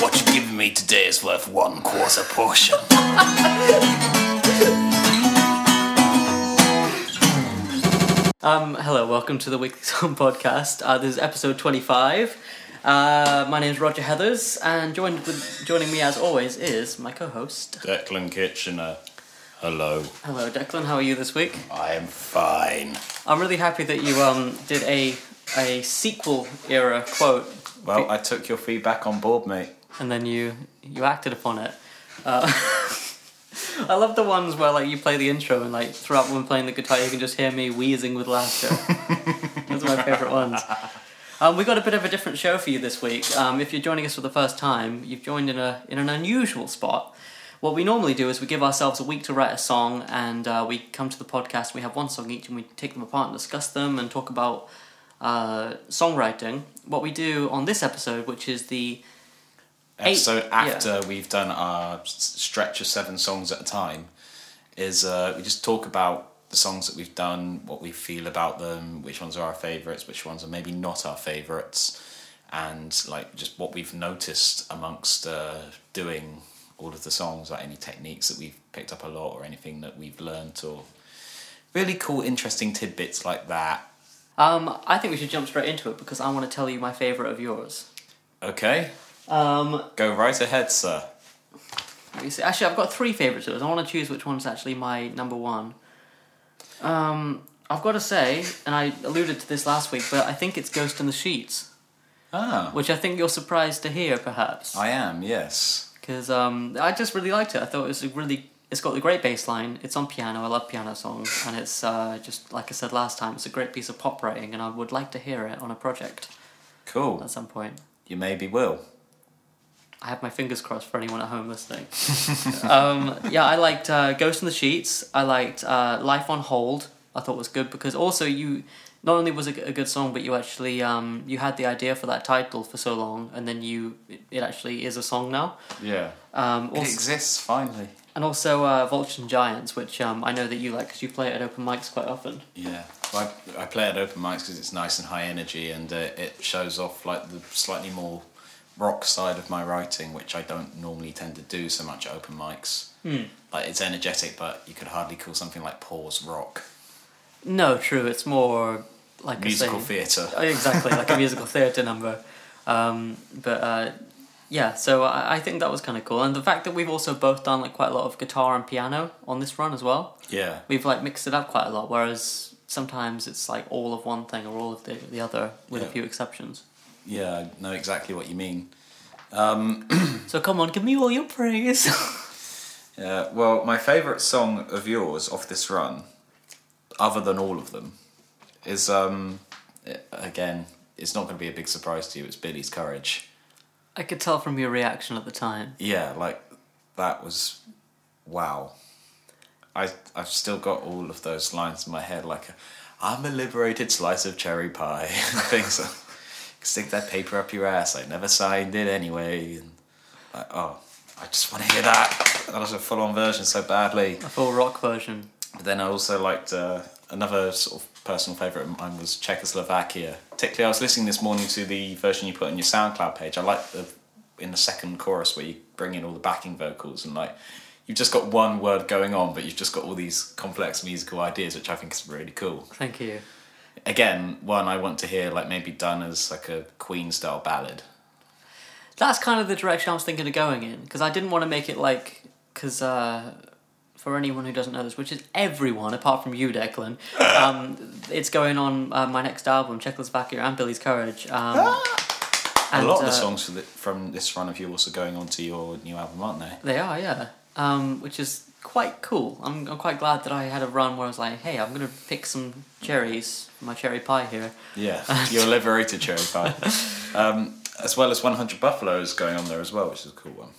What you're giving me today is worth one quarter portion. Um, hello, welcome to the Weekly Song Podcast. Uh, this is episode 25. Uh, my name is Roger Heathers, and joined with, joining me as always is my co host. Declan Kitchener. Hello. Hello, Declan, how are you this week? I am fine. I'm really happy that you um, did a, a sequel era quote, Well, I took your feedback on board, mate. And then you, you acted upon it. Uh, I love the ones where like you play the intro and like throughout when playing the guitar you can just hear me wheezing with laughter. Those are my favourite ones. Um, we got a bit of a different show for you this week. Um, if you're joining us for the first time, you've joined in a in an unusual spot. What we normally do is we give ourselves a week to write a song, and uh, we come to the podcast. We have one song each, and we take them apart and discuss them and talk about uh, songwriting. What we do on this episode, which is the Eight- Episode yeah. after we've done our stretch of seven songs at a time is uh, we just talk about the songs that we've done, what we feel about them, which ones are our favourites, which ones are maybe not our favourites, and like just what we've noticed amongst uh, doing all of the songs, like any techniques that we've picked up a lot or anything that we've learnt or really cool, interesting tidbits like that. um, I think we should jump straight into it because I want to tell you my favourite of yours. Okay, Um, go right ahead, sir. Let me see. Actually, I've got three favourites. I want to choose which one's actually my number one. Um, I've got to say, and I alluded to this last week, but I think it's Ghost in the Sheets, Ah, which I think you're surprised to hear, perhaps, I am, yes. because um, I just really liked it. I thought it was a really. It's got a great bass line. It's on piano. I love piano songs, and it's uh, just like I said last time. It's a great piece of pop writing, and I would like to hear it on a project Cool. at some point. You maybe will. I have my fingers crossed for anyone at home listening. um, yeah, I liked uh, Ghost in the Sheets. I liked uh, Life on Hold. I thought was good because also you not only was it a good song, but you actually um, you had the idea for that title for so long, and then you it actually is a song now. Yeah. Um, It exists finally. and also uh, Vulture and Giants, which um, I know that you like because you play it at open mics quite often. Yeah. Well, I, I play at open mics because it's nice and high energy and uh, it shows off like the slightly more rock side of my writing, which I don't normally tend to do so much at open mics. Like it's energetic, but you could hardly call something like Pause rock. No, true. It's more like Musical theatre. Oh, exactly like a musical theatre number um, but uh, yeah so I, I think that was kind of cool and the fact that we've also both done like quite a lot of guitar and piano on this run as well Yeah. we've like mixed it up quite a lot whereas sometimes it's like all of one thing or all of the, the other with a few exceptions Yeah, I know exactly what you mean. so come on give me all your praise Yeah, well, my favourite song of yours off this run, other than all of them, is um, again, it's not going to be a big surprise to you. It's Billy's Courage. I could tell from your reaction at the time Yeah, like that was wow. I I've still got all of those lines in my head, like I'm a liberated slice of cherry pie, things. Stick that paper up your ass. I never signed it anyway. And like, oh, I just want to hear that. That was a full-on version so badly. a full rock version But then I also liked uh, another sort of personal favourite of mine was Czechoslovakia. Particularly, I was listening this morning to the version you put on your SoundCloud page. I like the in the second chorus where you bring in all the backing vocals and like you've just got one word going on, but you've just got all these complex musical ideas, which I think is really cool. thank you Again, one I want to hear like maybe done as like a Queen style ballad. That's kind of the direction I was thinking of going in because I didn't want to make it like because uh, for anyone who doesn't know this, which is everyone apart from you, Declan, um, it's going on uh, my next album, Czechoslovakia and Billy's Courage. Um, a lot of the uh, songs for the, from this run of yours are going on to your new album, aren't they? They are, yeah. Um, which is quite cool. I'm, I'm quite glad that I had a run where I was like, hey, I'm gonna pick some cherries my cherry pie here. Yeah, your liberated cherry pie. Um, as well as 100 Buffaloes going on there as well, which is a cool one.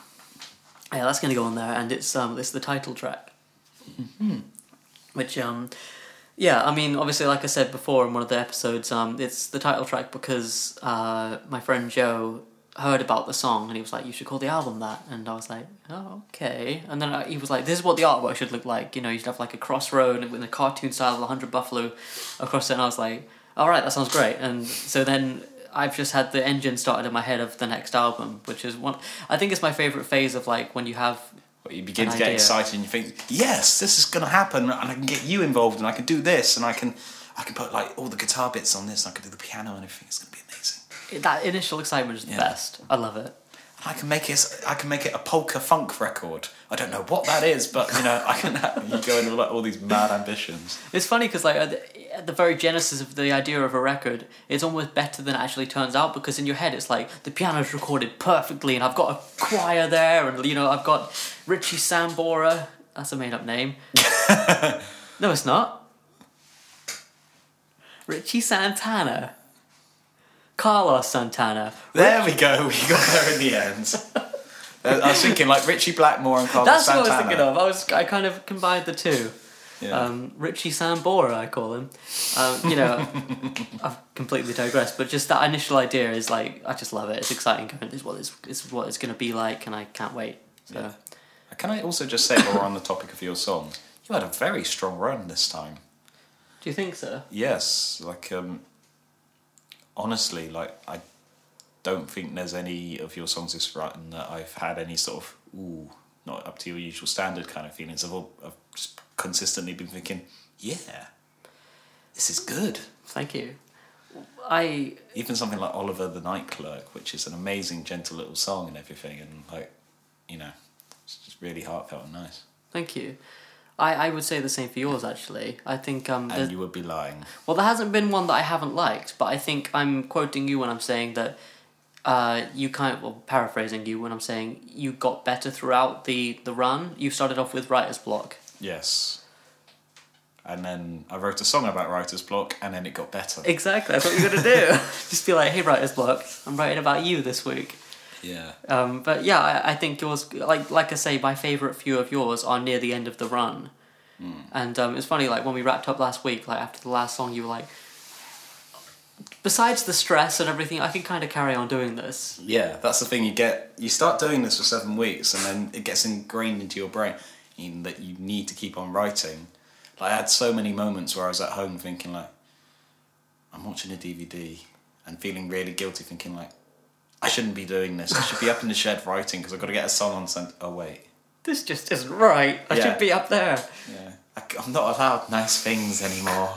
Yeah, that's gonna go on there, and it's um, it's the title track. Which um, yeah, I mean, obviously, like I said before in one of the episodes, um, it's the title track because uh, my friend Joe heard about the song and he was like, "You should call the album that," and I was like, "Oh, okay." And then I, he was like, "This is what the artwork should look like." You know, you should have like a crossroad in a cartoon style of hundred buffalo across it. And I was like, "All right, that sounds great." And so then I've just had the engine started in my head of the next album, which is one. I think it's my favorite phase of like when you have. You begin to get idea. excited and you think, yes, this is going to happen, and I can get you involved, and I can do this, and I can, I can put like all the guitar bits on this, and I can do the piano and everything. It's going to be amazing. That initial excitement is the Yeah. best. I love it. I can make it. I can make it a polka funk record. I don't know what that is, but you know, I can. you go into like all these mad ambitions. It's funny because like at the, at the very genesis of the idea of a record, it's almost better than it actually turns out because in your head it's like the piano's recorded perfectly and I've got a choir there and you know I've got Richie Sambora. That's a made up name. no, it's not. Richie Santana. Carlos Santana. There we go. We got there in the end. I was thinking like Ritchie Blackmore and Carlos Santana. That's Santana. what I was thinking of. I was I kind of combined the two. Yeah. Um, Richie Sambora, I call him. Um, you know, I've completely digressed, but just that initial idea is like I just love it. It's exciting. Is what it's, is what it's going to be like, and I can't wait. So Yeah. Can I also just say, while we're on the topic of your songs, you had a very strong run this time. do you think so? Yes, like um, honestly, like I don't think there's any of your songs this run that I've had any sort of ooh, not up to your usual standard kind of feelings. I've, all, I've just consistently been thinking, yeah, this is good. Thank you. I Even something like Oliver the Night Clerk, which is an amazing, gentle little song and everything, and like, you know, it's just really heartfelt and nice. thank you. I, I would say the same for yours actually. I think um And there's- you would be lying. Well, there hasn't been one that I haven't liked, but I think I'm quoting you when I'm saying that uh, you kind of, well, paraphrasing you when I'm saying you got better throughout the, the run. You started off with writer's block. Yes. And then I wrote a song about writer's block, and then it got better. Exactly, that's what you're to do. Just be like, hey, writer's block, I'm writing about you this week. Yeah. Um, but yeah, I, I think yours, like like I say, my favourite few of yours are near the end of the run. And um, it's funny, like when we wrapped up last week, like after the last song, you were like, besides the stress and everything, I can kind of carry on doing this. Yeah, that's the thing. You get you start doing this for seven weeks, and then it gets ingrained into your brain in that you need to keep on writing. Like I had so many moments where I was at home thinking like, I'm watching a DVD and feeling really guilty, thinking like, I shouldn't be doing this. I should be up in the shed writing because I've got to get a song on. Sent. Oh wait, This just isn't right. I Yeah. should be up there. yeah, I, am not allowed nice things anymore.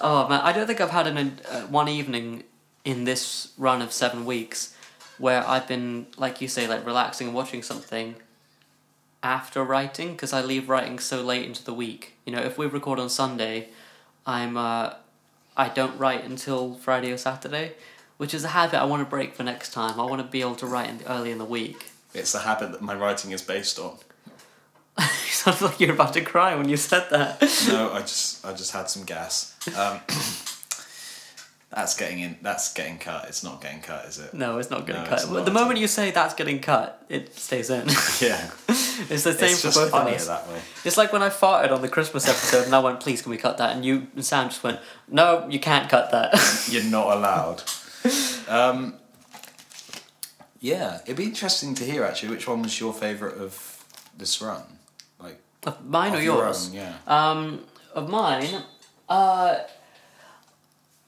Oh man, I don't think I've had an uh, one evening in this run of seven weeks where I've been, like you say, like relaxing and watching something after writing because I leave writing so late into the week. You know, if we record on Sunday, I'm uh, I don't write until Friday or Saturday, which is a habit I want to break for next time. I want to be able to write in the, early in the week. It's the habit that my writing is based on. you sounded like you were about to cry when you said that. no, I just I just had some gas. Um, that's getting in. That's getting cut. It's not getting cut, is it? No, it's not getting No, cut. Not the moment you say that's getting cut, it stays in. Yeah, it's the same it's for both of us. that way. It's like when I farted on the Christmas episode and I went, please can we cut that? And you and Sam just went, no, you can't cut that. You're not allowed. Um, yeah, it'd be interesting to hear actually. Which one was your favourite of this run? Like of Mine or your yours? own, yeah. Um, of mine, uh,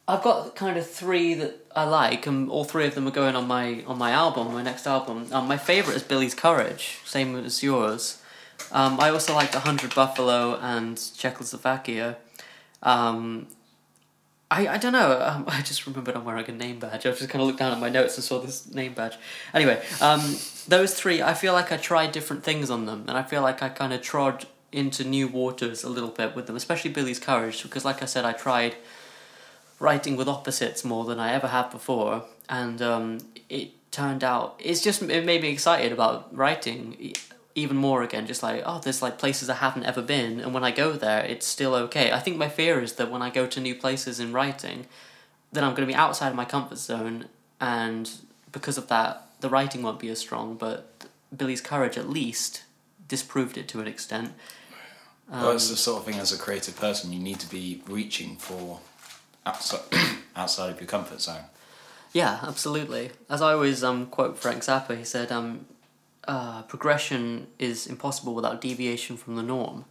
I've got kind of three that I like, and all three of them are going on my on my album, my next album. Um, my favorite is Billy's Courage, same as yours. Um, I also liked the Hundred Buffalo and Czechoslovakia. Um, I, I don't know. Um, I just remembered I'm wearing a name badge. I just kind of looked down at my notes and saw this name badge. Anyway, um, those three, I feel like I tried different things on them, and I feel like I kind of trod into new waters a little bit with them, especially Billy's Courage, because, like I said, I tried writing with opposites more than I ever have before, and um, it turned out it's just it made me excited about writing even more again. Just like oh, there's like places I haven't ever been, and when I go there, it's still okay. I think my fear is that when I go to new places in writing, then I'm going to be outside of my comfort zone, and because of that, the writing won't be as strong. But Billy's courage, at least, disproved it to an extent. well, it's the sort of thing as a creative person you need to be reaching for outside outside of your comfort zone. Yeah, absolutely. As I always um, quote Frank Zappa, he said, um, uh, "Progression is impossible without deviation from the norm,"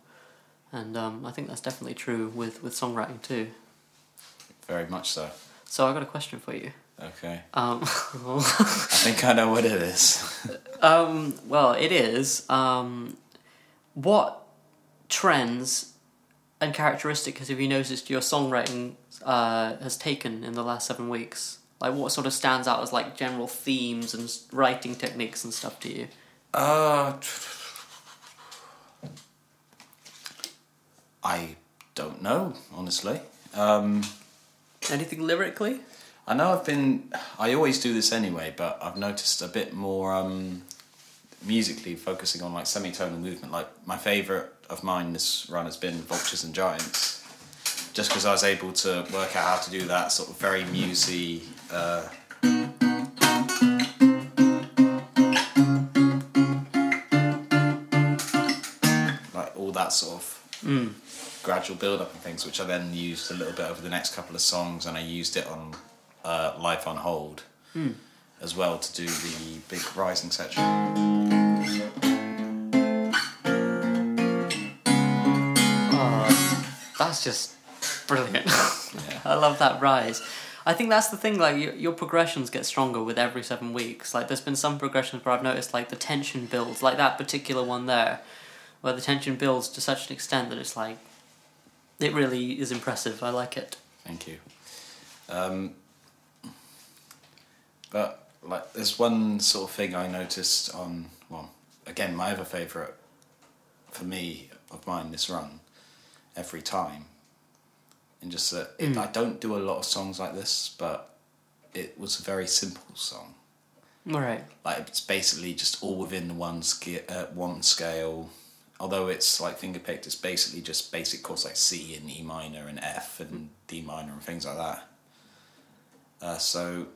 and um, I think that's definitely true with with songwriting too. Very much so. So I got a question for you. Okay. Um, I think I know what it is. um, well, it is. Um, what trends and characteristics have you noticed your songwriting uh, has taken in the last seven weeks? Like, what sort of stands out as like general themes and writing techniques and stuff to you? Uh, I don't know, honestly. Um, Anything lyrically? I know I've been. I always do this anyway, but I've noticed a bit more um, musically focusing on like semitonal movement. Like my favorite of mine this run has been Vultures and Giants, just because I was able to work out how to do that sort of very musy. Uh, that sort of gradual build up and things, which I then used a little bit over the next couple of songs, and I used it on uh, Life on Hold as well to do the big rising section. Oh, that's just brilliant. Yeah. I love that rise. I think that's the thing. Like your, your progressions get stronger with every seven weeks. Like there's been some progressions where I've noticed like the tension builds, like that particular one there, where the tension builds to such an extent that it's like, it really is impressive. I like it. Thank you. Um, but like, there's one sort of thing I noticed on well, again, my other favourite for me of mine this run, every time, and just that it, I don't do a lot of songs like this, but it was a very simple song. All right. like it's basically just all within the one sca- uh, one scale. Although it's like finger picked, it's basically just basic chords like C and E minor and F and D minor and things like that. Uh, so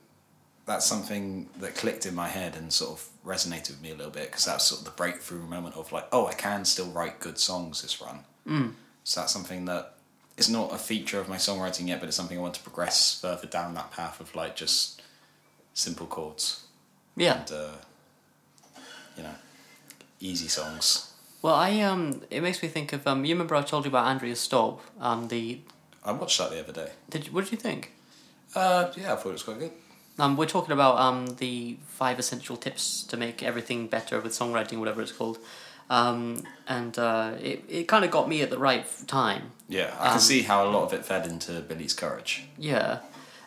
that's something that clicked in my head and sort of resonated with me a little bit because that's sort of the breakthrough moment of like, oh, I can still write good songs this run. Mm. So that's something that is not a feature of my songwriting yet, but it's something I want to progress further down that path of like just simple chords Yeah. and uh, you know easy songs. Well, I um, it makes me think of um. You remember I told you about Andrea Stolpe. Um, the I watched that the other day. did you, what did you think? Uh, yeah, I thought it was quite good. Um, we're talking about um, the five essential tips to make everything better with songwriting, whatever it's called. Um, and uh, it, it kind of got me at the right time. Yeah, I can Um, see how a lot of it fed into Billy's courage. Yeah.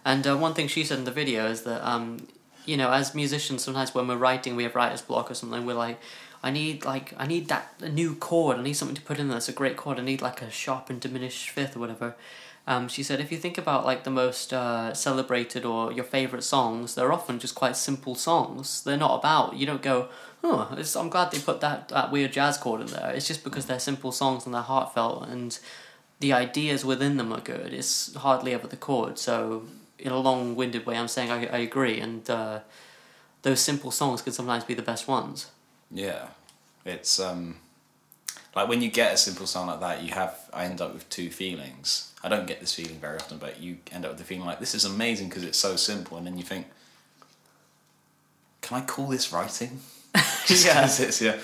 And uh, one thing she said in the video is that, um, you know, as musicians, sometimes when we're writing, we have writer's block or something, we're like, I need like I need that a new chord. I need something to put in that's a great chord. I need like a sharp and diminished fifth or whatever. Um, she said if you think about like the most uh, celebrated or your favorite songs, they're often just quite simple songs. They're not about you don't go, oh, I'm glad they put that that weird jazz chord in there. It's just because they're simple songs and they're heartfelt and the ideas within them are good. It's hardly ever the chord. So in a long-winded way, I'm saying I, I agree, and uh, those simple songs can sometimes be the best ones. Yeah, it's um, like when you get a simple song like that, you have. I end up with two feelings. I don't get this feeling very often, but you end up with the feeling like this is amazing because it's so simple, and then you think, can I call this writing? Just Yeah. it's yeah,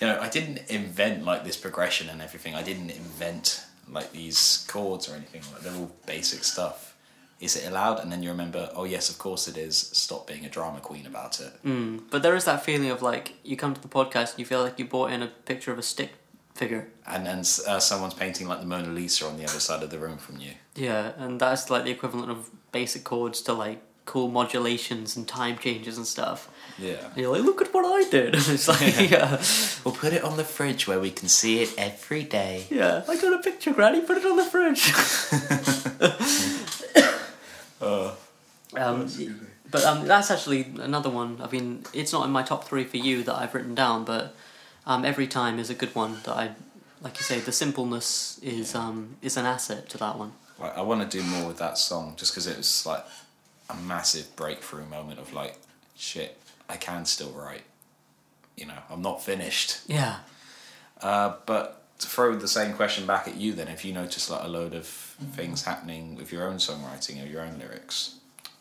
you know, I didn't invent like this progression and everything. I didn't invent like these chords or anything. Like they're all basic stuff. Is it allowed? And then you remember, oh yes, of course it is. Stop being a drama queen about it. Mm. But there is that feeling of like you come to the podcast and you feel like you brought in a picture of a stick figure. and then uh, someone's painting like the Mona Lisa on the other side of the room from you. Yeah, and that's like the equivalent of basic chords to like cool modulations and time changes and stuff. Yeah. And you're like, look at what I did. And it's like, yeah, We'll put it on the fridge where we can see it every day. yeah, I got a picture, Granny. Put it on the fridge. Um, but um, that's actually another one. I mean, it's not in my top three for you that I've written down, but um, every time is a good one. That I, like you say, the simpleness is um, is an asset to that one. Like, I want to do more with that song just because it was like a massive breakthrough moment of like, shit, I can still write. You know, I'm not finished. Yeah. Uh, but to throw the same question back at you then, if you notice like a load of things happening with your own songwriting or your own lyrics.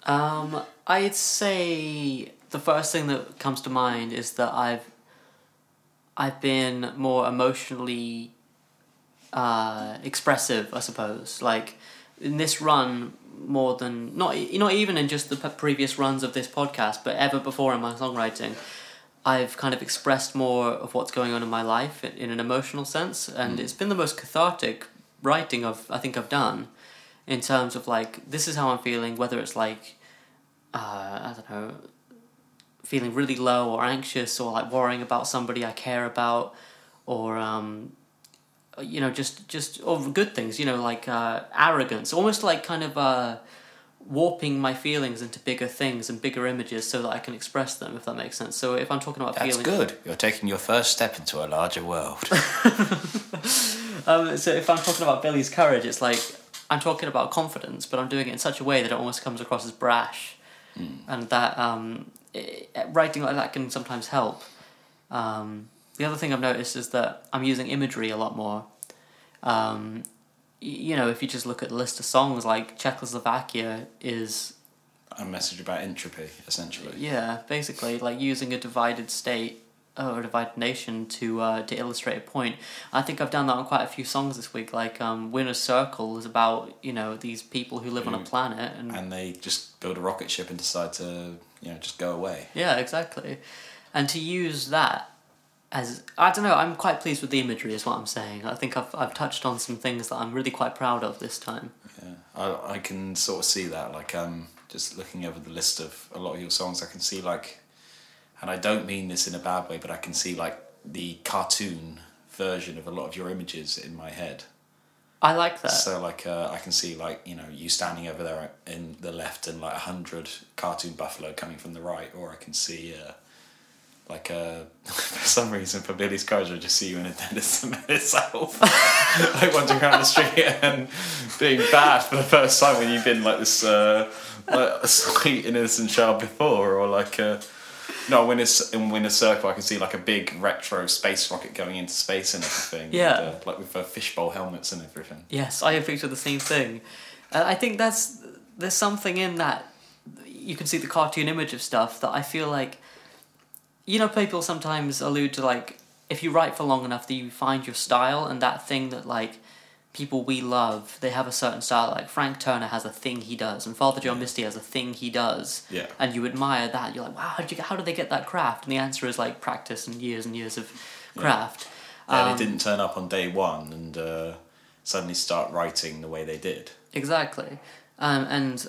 Um, I'd say the first thing that comes to mind is that I've I've been more emotionally uh, expressive, I suppose. Like in this run more than not not even in just the p- previous runs of this podcast, but ever before in my songwriting, I've kind of expressed more of what's going on in my life in, in an emotional sense, and it's been the most cathartic writing of I think I've done, in terms of like this is how I'm feeling, whether it's like, uh, I don't know, feeling really low or anxious or like worrying about somebody I care about, or um, you know just just or good things, you know like uh, arrogance, almost like kind of uh, warping my feelings into bigger things and bigger images so that I can express them, if that makes sense. So if I'm talking about That's feelings, good. You're taking your first step into a larger world. Um, so if I'm talking about Billy's courage, it's like I'm talking about confidence, but I'm doing it in such a way that it almost comes across as brash, and that um, i writing like that can sometimes help. Um, the other thing I've noticed is that I'm using imagery a lot more. Um, you know, if you just look at the list of songs, like Czechoslovakia is a message about entropy, essentially. yeah, basically like using a divided state or a divided nation to uh, to illustrate a point. I think I've done that on quite a few songs this week. Like um, "Winner's Circle" is about you know these people who live on a planet, and And they just build a rocket ship and decide to, you know, just go away. yeah, exactly. And to use that as I don't know, I'm quite pleased with the imagery, is what I'm saying. I think I've I've touched on some things that I'm really quite proud of this time. Yeah, I, I can sort of see that. Like, um, just looking over the list of a lot of your songs, I can see like, and I don't mean this in a bad way, but I can see like the cartoon version of a lot of your images in my head. I like that. So like, uh, I can see like you know you standing over there in the left and like a hundred cartoon buffalo coming from the right, or I can see. Uh, like uh, for some reason for Billy's courage, I just see you in a dentist itself, like wandering around the street and being bad for the first time when you've been like this, uh, like a sweet innocent child before, or like uh, no, when it's in Winner Circle, I can see like a big retro space rocket going into space and everything. Yeah. and, uh, like with uh, fishbowl helmets and everything. Yes, I have pictured the same thing. Uh, I think that's there's something in that you can see the cartoon image of stuff that I feel like you know people sometimes allude to like if you write for long enough that you find your style and that thing that like people we love they have a certain style. Like Frank Turner has a thing he does and Father John Misty has a thing he does. Yeah. and you admire that. You're like wow how did you how did they get that craft? And the answer is like practice and years and years of craft. And Um, it didn't turn up on day one and uh, suddenly start writing the way they did. Exactly, um, and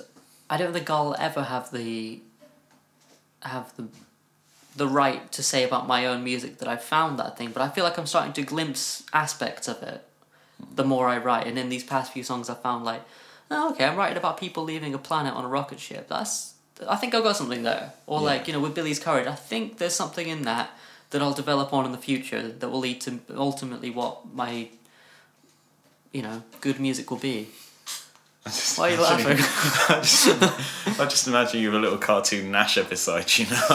I don't think I'll ever have the have the the right to say about my own music that I found that thing. But I feel like I'm starting to glimpse aspects of it the more I write. And in these past few songs, I found like, oh, okay, I'm writing about people leaving a planet on a rocket ship. That's I think I've got something there. Or Yeah. like you know, with Billy's courage, I think there's something in that that I'll develop on in the future that will lead to ultimately what my you know good music will be. I just Why are you laughing? I just, I just imagine you with a little cartoon Gnasher beside you know?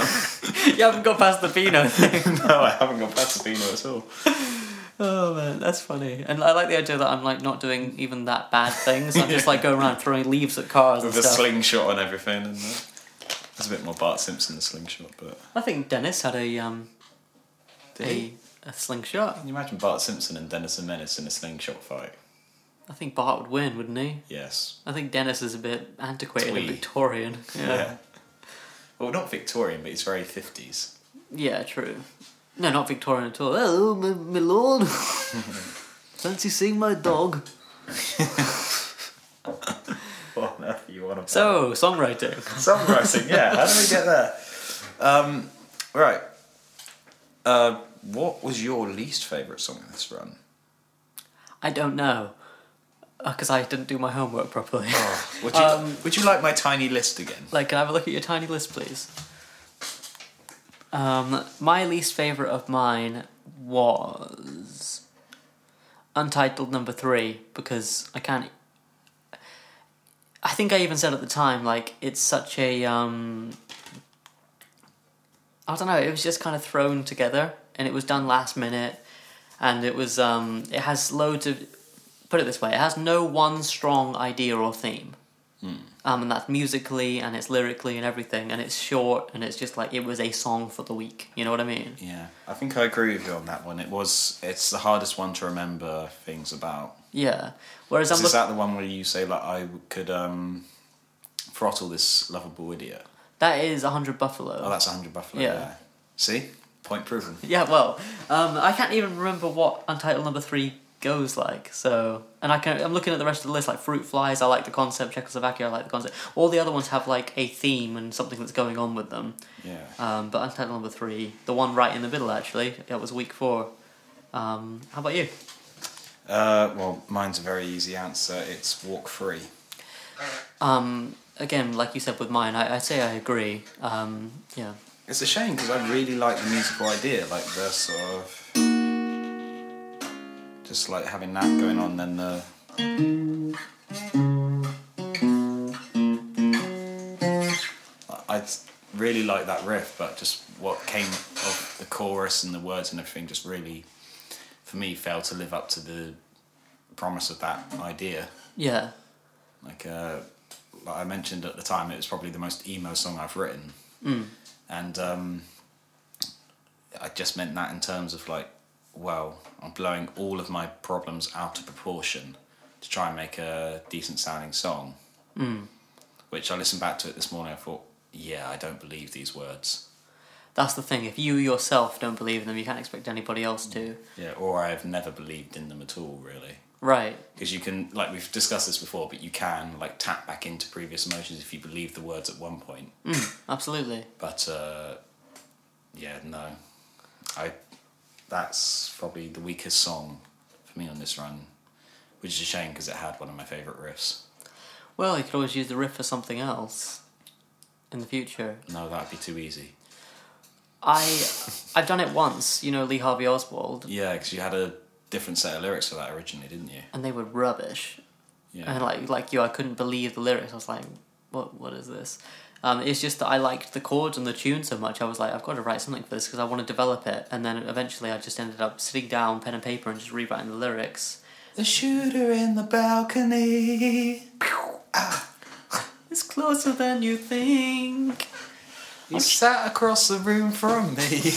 you haven't got past the Beano thing. no, I haven't got past the Beano at all. Oh man, that's funny. And I like the idea that I'm like not doing even that bad things. I'm just like going around throwing leaves at cars With and a stuff. slingshot and everything. And that. That's a bit more Bart Simpson, the slingshot, but. I think Dennis had a um Did a, he? a slingshot. Can you imagine Bart Simpson and Dennis the Menace in a slingshot fight? I think Bart would win, wouldn't he? Yes. I think Dennis is a bit antiquated Twee. and Victorian. Yeah. Yeah. Well, not Victorian, but he's very 50s. Yeah, true. No, not Victorian at all. Hello, my, my lord. Fancy seeing my dog? What on earth you on about? So, songwriting. Songwriting, yeah. How do we get there? Um, right. Uh, what was your least favourite song in this run? I don't know. Because I didn't do my homework properly. Would you, Um, would you like my tiny list again? Like, can I have a look at your tiny list, please? Um, my least favorite of mine was Untitled number three because I can't. I think I even said at the time like it's such a um. I don't know. It was just kind of thrown together, and it was done last minute, and it was um. It has loads of. Put it this way: it has no one strong idea or theme. Um, and that's musically and it's lyrically and everything, and it's short and it's just like it was a song for the week. You know what I mean? Yeah, I think I agree with you on that one. It was. It's the hardest one to remember things about. Yeah. Whereas I'm Is that the one where you say like I could um, throttle this lovable idiot? that is hundred buffalo. Oh, that's hundred buffalo. Yeah. Yeah. See, point proven. Yeah, well, um, I can't even remember what Untitled Number Three goes like. So, and I can I'm looking at the rest of the list like Fruit Flies. I like the concept. Czechoslovakia. I like the concept. All the other ones have like a theme and something that's going on with them. Yeah. Um, but Untitled Number Three, the one right in the middle, actually, that was week four. Um, how about you? Uh, well, mine's a very easy answer. It's walk free. Um, again, like you said with mine, I, I say I agree. Um, yeah. It's a shame because I really like the musical idea, like the sort of just like having that going on, then the. I really like that riff, but just what came of the chorus and the words and everything just really, for me, failed to live up to the promise of that idea. Yeah. Like, uh, like I mentioned at the time, it was probably the most emo song I've written, Mm. and um, I just meant that in terms of like, well, I'm blowing all of my problems out of proportion to try and make a decent sounding song. Mm. Which I listened back to it this morning. I thought, yeah, I don't believe these words. That's the thing. If you yourself don't believe in them, you can't expect anybody else to. Yeah, or I have never believed in them at all, really. Right. Because you can, like we've discussed this before, but you can like tap back into previous emotions if you believe the words at one point. Mm, absolutely. But uh, yeah, no, I. That's probably the weakest song for me on this run, which is a shame because it had one of my favourite riffs. Well, you could always use the riff for something else in the future. No, that'd be too easy. I I've done it once. You know Lee Harvey Oswald, Yeah, because you had a different set of lyrics for that originally, didn't you? and they were rubbish. Yeah. And like like you, I couldn't believe the lyrics. I was like, what what is this? Um, it's just that I liked the chords and the tune so much. I was like, I've got to write something for this because I want to develop it. And then eventually, I just ended up sitting down, pen and paper, and just rewriting the lyrics. The shooter in the balcony. It's closer than you think. He sat across the room from me.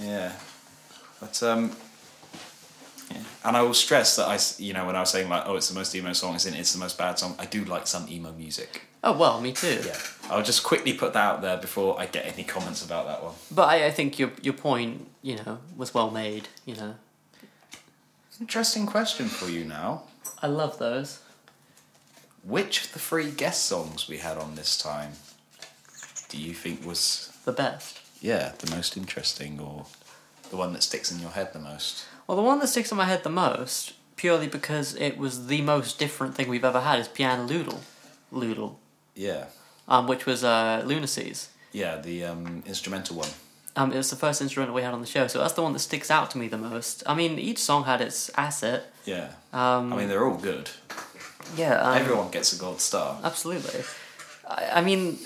yeah, but um. And I will stress that I, you know, when I was saying like, oh, it's the most emo song, it? It's the most bad song. I do like some emo music. Oh well, me too. Yeah, I'll just quickly put that out there before I get any comments about that one. But I, I think your your point, you know, was well made. You know, Interesting question for you now. I love those. Which of the three guest songs we had on this time do you think was, The best. yeah, the most interesting or the one that sticks in your head the most? Well, the one that sticks in my head the most, purely because it was the most different thing we've ever had, is Piano Loodle, Loodle, Yeah, um, which was uh, Lunacy's. yeah, the um, instrumental one. Um, it was the first instrumental we had on the show, so that's the one that sticks out to me the most. I mean, each song had its asset. Yeah, Um, I mean they're all good. yeah, um, Everyone gets a gold star. absolutely. I, I mean,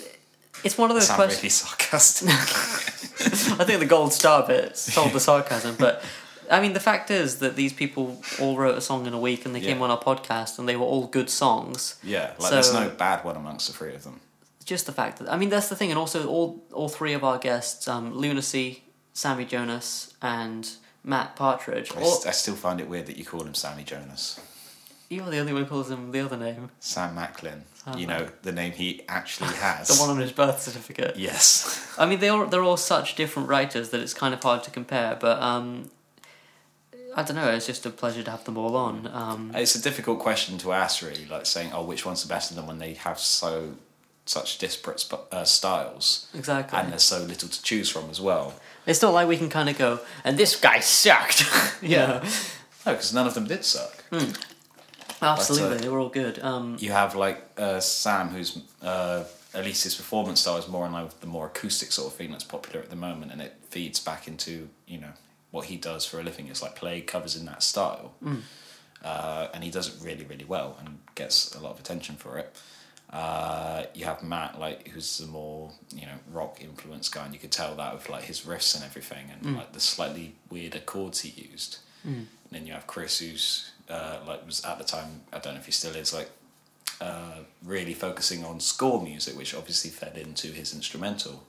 it's one of those questions. really sarcastic. I think the gold star bit sold the sarcasm, but I mean, the fact is that these people all wrote a song in a week and they came on our podcast and they were all good songs. yeah, like there's no bad one amongst the three of them. Just the fact that I mean, that's the thing, and also all all three of our guests, um, Lunacy, Sammy Jonas, and Matt Partridge. I, All, I still find it weird that you call him Sammy Jonas. you're the only one who calls him the other name, Sam Macklin. Sam you know, the name he actually has. the one on his birth certificate. Yes. I mean, they all they're all such different writers that it's kind of hard to compare. But um, I don't know. It's just a pleasure to have them all on. Um, It's a difficult question to ask, really. Like saying, "Oh, which one's the best of them?" When they have so such disparate sp- uh, styles, exactly. and there's so little to choose from as well. It's not like we can kind of go, and this guy sucked. yeah, No, because none of them did suck. absolutely, But, uh, they were all good. Um, You have like uh, Sam, who's uh, at least his performance style is more in line with the more acoustic sort of thing that's popular at the moment, and it feeds back into you know what he does for a living is like play covers in that style, uh, and he does it really really well and gets a lot of attention for it. Uh, you have Matt, like who's the more you know rock influenced guy, and you could tell that with like his riffs and everything, and like the slightly weirder chords he used. And then you have Chris, who's uh, like was at the time I don't know if he still is like uh, really focusing on score music, which obviously fed into his instrumental.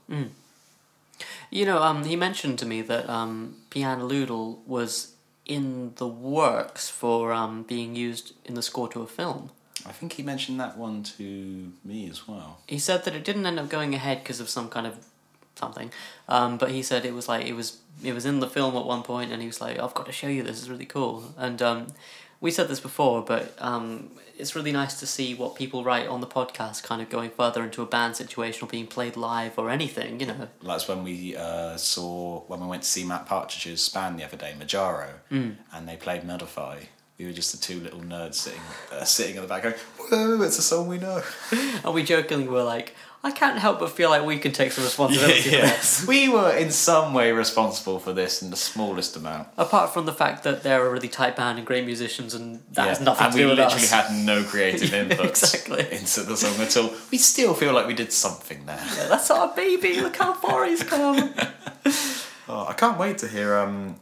You know, um, he mentioned to me that um, Piano Loodle was in the works for um, being used in the score to a film. I think he mentioned that one to me as well. He said that it didn't end up going ahead because of some kind of something, um, but he said it was like it was it was in the film at one point, and he was like, "I've got to show you this. It's really cool." And um, we said this before, but um, it's really nice to see what people write on the podcast, kind of going further into a band situation or being played live or anything. You know, That's when we uh, saw when we went to see Matt Partridge's band the other day, Majaro, Mm. and they played Modify. We were just the two little nerds sitting uh, sitting in the back going, "Whoa, it's a song we know." and we jokingly were like, "I can't help but feel like we can take some responsibility for this." We were in some way responsible for this in the smallest amount. Apart from the fact that they're a really tight band and great musicians, and that has nothing and to do we with literally us. had no creative Yeah, input exactly. into the song at all. We still feel like we did something there. Yeah, That's our baby. Look how far he's come. Oh, I can't wait to hear um,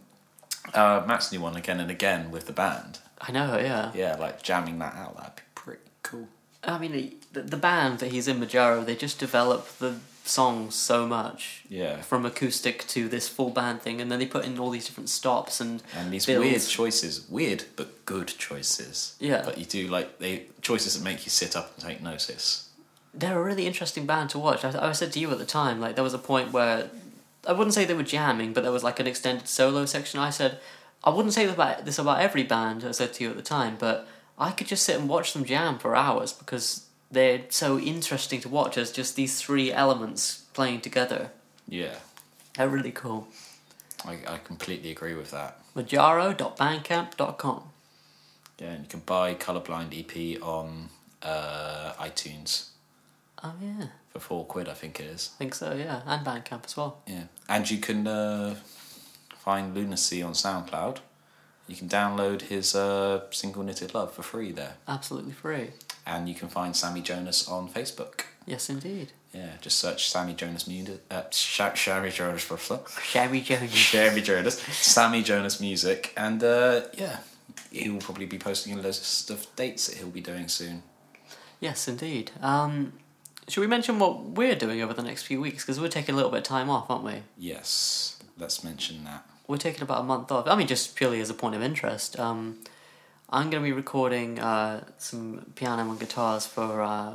uh, Matt's new one again and again with the band. I know. Yeah. Yeah, like jamming that out. That'd be pretty cool. I mean, the, the band that he's in, Majaro, they just develop the songs so much. Yeah. From acoustic to this full band thing, and then they put in all these different stops and And these builds. weird choices, weird but good choices. Yeah. But you do like they choices that make you sit up and take notice. They're a really interesting band to watch. I, I said to you at the time, like there was a point where I wouldn't say they were jamming, but there was like an extended solo section. I said I wouldn't say this about this about every band. I said to you at the time, but I could just sit and watch them jam for hours because they're so interesting to watch as just these three elements playing together. Yeah, They're really cool. I, I completely agree with that. Majaro.bandcamp.com. Yeah, and you can buy Colorblind EP on uh, iTunes Oh yeah, for four quid, I think it is. I think so. Yeah, and Bandcamp as well. Yeah, and you can uh, find Lunacy on SoundCloud. You can download his uh, single "Knitted Love" for free there, Absolutely free. And you can find Sammy Jonas on Facebook. Yes, indeed. Yeah, just search Sammy Jonas music. Uh, Sh- Sammy Jonas for Flux. Sherry Jonas. Sherry Jonas, Sammy Jonas music, and uh, yeah, he will probably be posting a list of dates that he'll be doing soon. Yes, indeed. Um, should we mention what we're doing over the next few weeks? Because we're taking a little bit of time off, aren't we? Yes, let's mention that. We're taking about a month off. I mean, just purely as a point of interest. Um, I'm going to be recording uh, some piano and guitars for uh,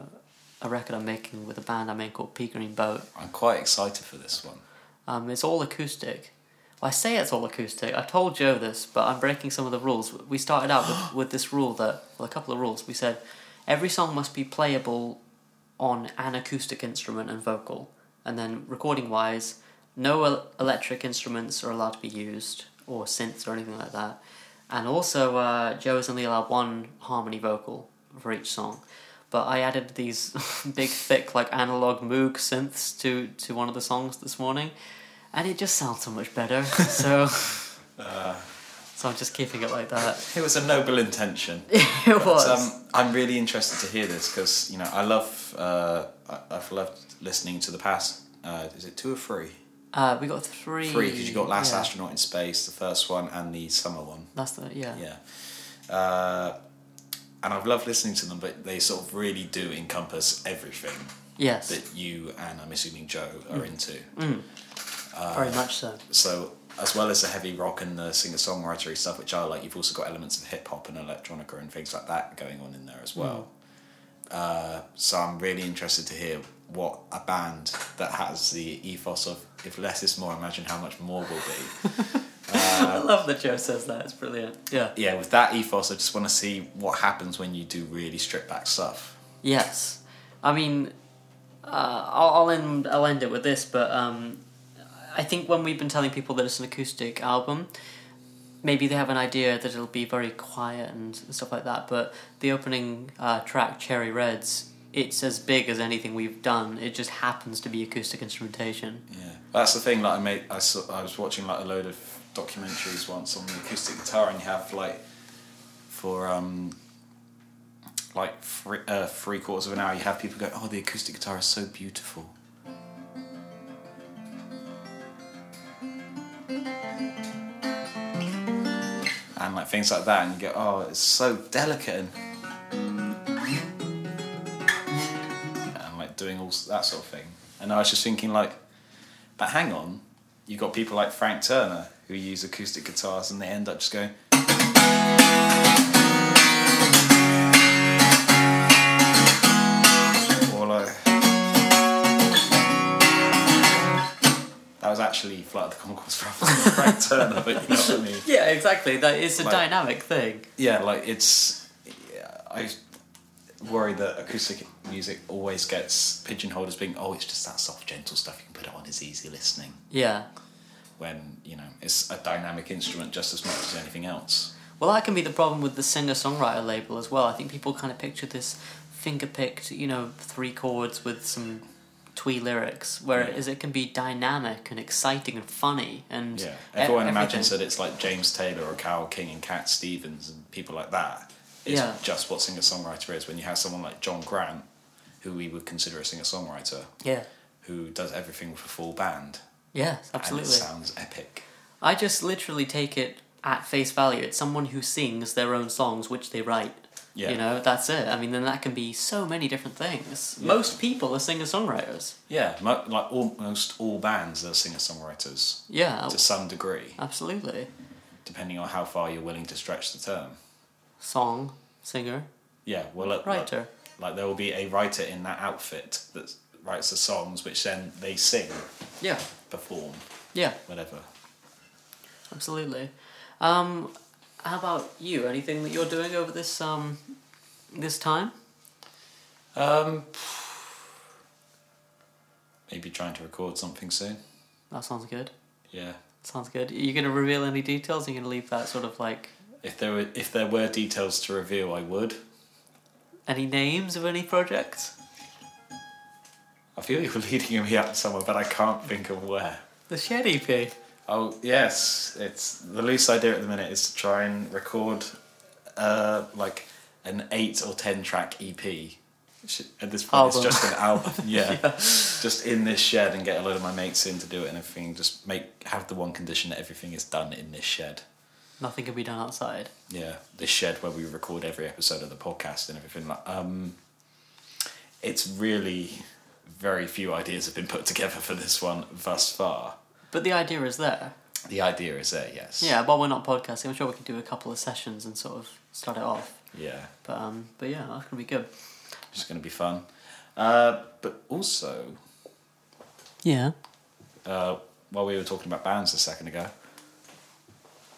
a record I'm making with a band I'm in called Pea Green Boat. I'm quite excited for this one. Um, it's all acoustic. Well, I say it's all acoustic. I told Joe this, but I'm breaking some of the rules. We started out with, with this rule that, well, a couple of rules. We said every song must be playable on an acoustic instrument and vocal. And then recording wise, no el- electric instruments are allowed to be used, or synths or anything like that. And also, uh, Joe is only allowed one harmony vocal for each song. But I added these big, thick, like analog Moog synths to, to one of the songs this morning, and it just sounds so much better. So, so I'm just keeping it like that. It was a noble intention. it But, was. um, I'm really interested to hear this because you know I love uh, I've loved listening to the past. Uh, is it two or three? Uh, we got three. Three because you got Last yeah, Astronaut in Space, the first one, and the summer one. That's the yeah. Yeah. Uh, and I've loved listening to them, but they sort of really do encompass everything Yes. that you and I'm assuming Joe are into. Mm. Very much so. So as well as the heavy rock and the singer songwritery stuff, which I like, you've also got elements of hip hop and electronica and things like that going on in there as well. Uh, so I'm really interested to hear what a band that has the ethos of if less is more, imagine how much more will be. I love that Joe says that. It's brilliant. Yeah. yeah, with that ethos, I just want to see what happens when you do really stripped back stuff. Yes, I mean, uh, I'll, I'll end I'll end it with this, but um, I think when we've been telling people that it's an acoustic album, maybe they have an idea that it'll be very quiet and stuff like that. But the opening uh, track, Cherry Reds, it's as big as anything we've done. It just happens to be acoustic instrumentation. Yeah, that's the thing. Like I made, I saw, I was watching like a load of documentaries once on the acoustic guitar, and you have like for um like three, uh, three quarters of an hour, you have people go, "Oh, the acoustic guitar is so beautiful." And like things like that, and you go, "Oh, it's so delicate." And and like doing all that sort of thing. And I was just thinking like, but hang on, you've got people like Frank Turner who use acoustic guitars and they end up just going. Or like. That was actually Flight of the Conchords from Frank Turner, but you know what I mean. Yeah, exactly. That is a Like- dynamic thing. Yeah, like it's. Yeah, I worry that acoustic music always gets pigeonholed as being, oh, it's just that soft, gentle stuff. You can put it on, it's easy listening. Yeah. When you know it's a dynamic instrument just as much as anything else. Well, that can be the problem with the singer songwriter label as well. I think people kind of picture this finger picked, you know, three chords with some twee lyrics, whereas it can be dynamic and exciting and funny and Yeah, e- everyone everything. imagines that it's like James Taylor or Carole King and Cat Stevens and people like that. It's Yeah. just what singer songwriter is. When you have someone like John Grant, who we would consider a singer songwriter, Yeah. who does everything with a full band, Yeah, and absolutely. it sounds epic. I just literally take it at face value. It's someone who sings their own songs, which they write. Yeah. You know, that's it. I mean, then that can be so many different things. Yeah. Most people are singer songwriters. Yeah, mo- like almost all bands are singer songwriters Yeah, to some degree, absolutely. depending on how far you're willing to stretch the term. Song, singer, Yeah, well, like, writer. like there will be a writer in that outfit that writes the songs, which then they sing, Yeah, perform, yeah, whatever. absolutely. Um, how about you? Anything that you're doing over this um, this time? Um, maybe trying to record something soon. That sounds good. Yeah. Sounds good. Are you going to reveal any details? Are you going to leave that sort of like If there were if there were details to reveal, I would. any names of any projects? I feel you were leading me up somewhere, but I can't think of where. The Shed EP. Oh yes, it's the loose idea at the minute is to try and record, uh, like an eight or ten track EP. At this point, Album. it's just an album. Yeah, just in this shed and get a load of my mates in to do it and everything. Just make have the one condition that everything is done in this shed. Nothing can be done outside. Yeah, this shed where we record every episode of the podcast and everything. Like, um, it's really very few ideas have been put together for this one thus far. But the idea is there. The idea is there, yes. Yeah, while we're not podcasting, I'm sure we can do a couple of sessions and sort of start it off. Yeah. But um, but yeah, that's gonna be good. It's going to be fun. Uh, but also, Yeah. uh, while we were talking about bands a second ago,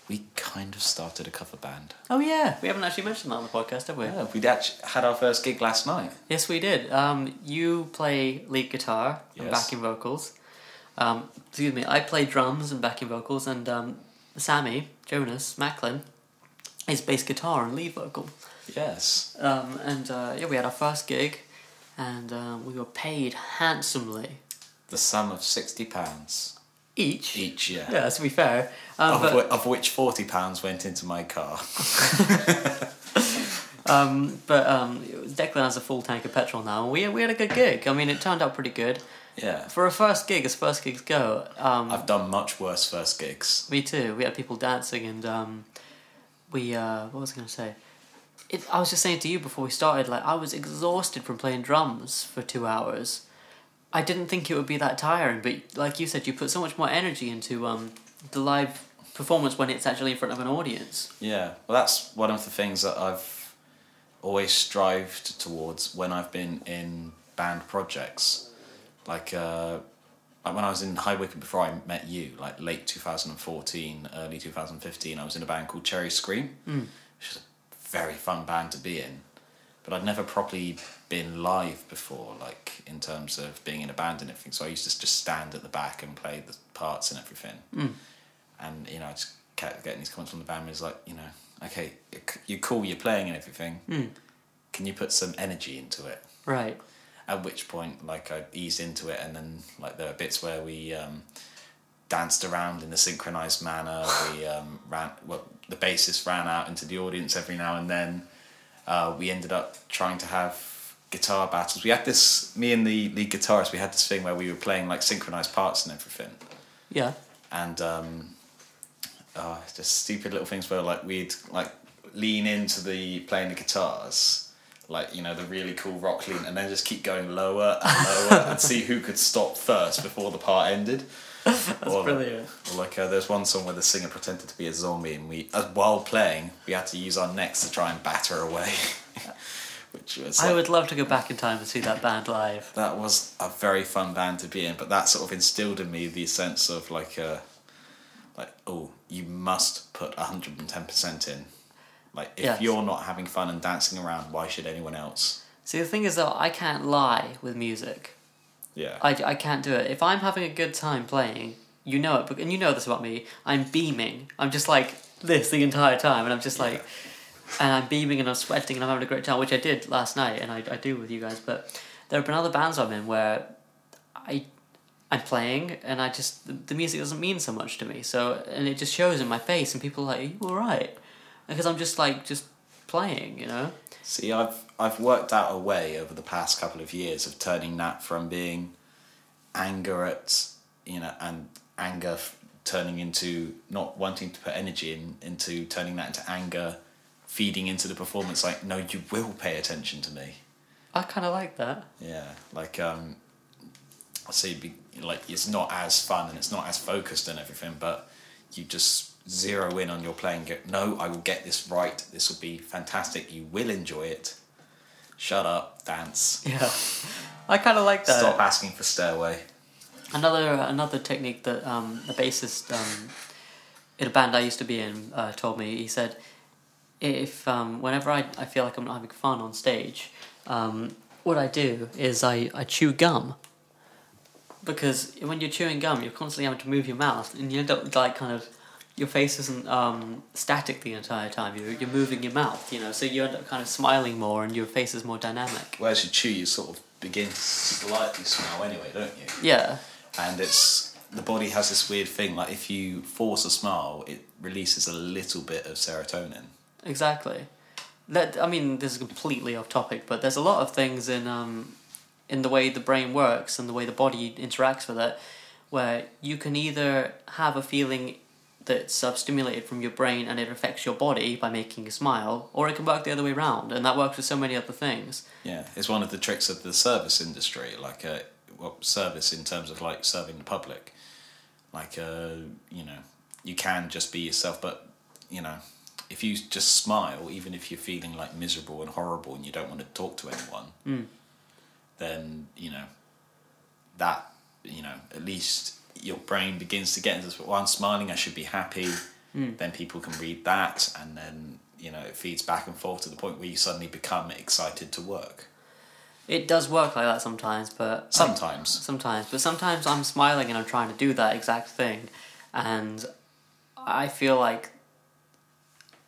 we kind of started a cover band. Oh yeah, we haven't actually mentioned that on the podcast, have we? Yeah, we'd actually had our first gig last night. Yes, we did. Um, you play lead guitar and backing vocals. Um, excuse me, I play drums and backing vocals, and um, Sammy Jonas Macklin is bass guitar and lead vocal. Yes. Um, and uh, yeah, we had our first gig, and um, we were paid handsomely The sum of £60 each. each year. Yeah, to be fair. Um, Of, but, of which £40 went into my car. um, but um, Declan has a full tank of petrol now, and we we had a good gig. I mean, it turned out pretty good Yeah. for a first gig, as first gigs go. Um, I've done much worse first gigs. Me too. We had people dancing, and um, we uh, what was I going to say? It, I was just saying to you before we started, like I was exhausted from playing drums for two hours. I didn't think it would be that tiring, but like you said, you put so much more energy into um, the live performance when it's actually in front of an audience. Yeah, well, that's one of the things that I've always strived towards when I've been in band projects. Like, uh, like when I was in High Wycombe before I met you, like late 2014, early 2015, I was in a band called Cherry Scream, which is a very fun band to be in. But I'd never properly been live before, like in terms of being in a band and everything. So I used to just stand at the back and play the parts and everything and you know I just kept getting these comments from the band. It's like you know, okay, you're cool, you're playing and everything. Can you put some energy into it? Right. At which point, like I eased into it, and then like there were bits where we um, danced around in a synchronized manner. we um, ran, well, the bassist ran out into the audience every now and then. Uh, we ended up trying to have guitar battles. We had this, me and the lead guitarist, we had this thing where we were playing like synchronized parts and everything Yeah. and um, uh, just stupid little things where like we'd like lean into the playing the guitars, like you know the really cool rock lean, and then just keep going lower and lower and see who could stop first before the part ended. That's Or- brilliant. Or like uh, there's one song where the singer pretended to be a zombie, and we, uh, while playing, we had to use our necks to try and batter away, which was I like- would love to go back in time and see that band live. that was a very fun band to be in. But that sort of instilled in me the sense of like, uh, like oh, you must put hundred and ten percent in. Like if Yes. you're not having fun and dancing around, why should anyone else? See, the thing is, though, I can't lie with music. Yeah. I, I can't do it. If I'm having a good time playing, you know it, and you know this about me, I'm beaming. I'm just like this the entire time, and I'm just like, and I'm beaming and I'm sweating and I'm having a great time, which I did last night, and I, I do with you guys. But there have been other bands I'm in where I I'm playing and I just the, the music doesn't mean so much to me. So and it just shows in my face, and people are like, "Are you all right?" Because I'm just like just playing, you know. See, I've I've worked out a way over the past couple of years of turning that from being anger at you know and anger f- turning into not wanting to put energy in into turning that into anger feeding into the performance like no you will pay attention to me I kind of like that. yeah like um I say be, like it's not as fun and it's not as focused and everything but you just zero in on your playing go no I will get this right. This will be fantastic. You will enjoy it. Shut up. Dance. Yeah, I kind of like that. stop asking for stairway. Another another technique that um, the bassist um, in a band I used to be in uh, told me. He said, if um, whenever I, I feel like I'm not having fun on stage, um, what I do is I, I chew gum. Because when you're chewing gum, you're constantly having to move your mouth, and you end up like kind of your face isn't um, static the entire time. You're you're moving your mouth, you know, so you end up kind of smiling more, and your face is more dynamic. whereas you chew you sort of begin to slightly smile anyway don't you Yeah, and it's the body has this weird thing like if you force a smile it releases a little bit of serotonin Exactly. That I mean, this is completely off topic, but there's a lot of things in um, in the way the brain works and the way the body interacts with it, where you can either have a feeling that's uh, stimulated from your brain and it affects your body by making you smile, or it can work the other way around, and that works with so many other things. Yeah, it's one of the tricks of the service industry, like a well, service in terms of like serving the public. Like, uh, you know, you can just be yourself, but you know, if you just smile, even if you're feeling like miserable and horrible and you don't want to talk to anyone, Mm. then you know that you know at least your brain begins to get into this. Well, I'm smiling. I should be happy. Mm. Then people can read that, and then you know it feeds back and forth to the point where you suddenly become excited to work. It does work like that sometimes, but Sometimes. sometimes but sometimes i'm smiling and i'm trying to do that exact thing and i feel like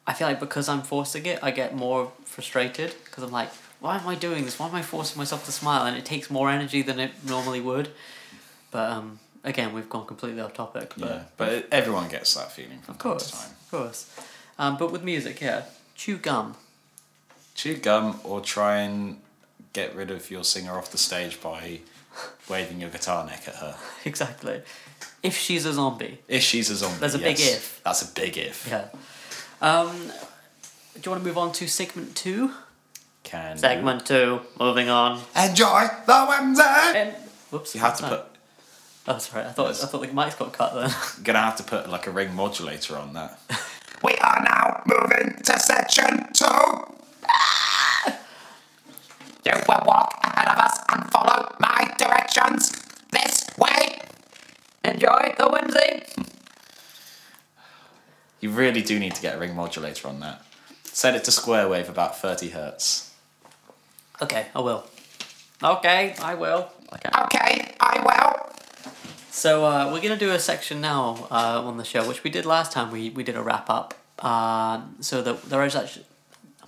i feel like because i'm forcing it i get more frustrated because i'm like why am i doing this why am i forcing myself to smile and it takes more energy than it normally would but um again we've gone completely off topic but Yeah, but everyone gets that feeling from of time course to time. of course um, but with music yeah chew gum Chew gum or try and get rid of your singer off the stage by waving your guitar neck at her. exactly if she's a zombie If she's a zombie. There's a big if. That's a big if. yeah um do you want to move on to segment two Can you- Segment two, moving on. Enjoy the whimsy. And whoops, You have to put. Oh, sorry. I thought Yes. I thought the mics got cut then. You're gonna have to put like a ring modulator on that. We are now moving to section two. You will walk ahead of us and follow my directions. This way. Enjoy the whimsy. You really do need to get a ring modulator on that. Set it to square wave about thirty hertz. Okay, I will. Okay, I will. Okay. Okay, I will. So uh, we're gonna do a section now uh, on the show, which we did last time. We we did a wrap up. Uh, so that there is actually,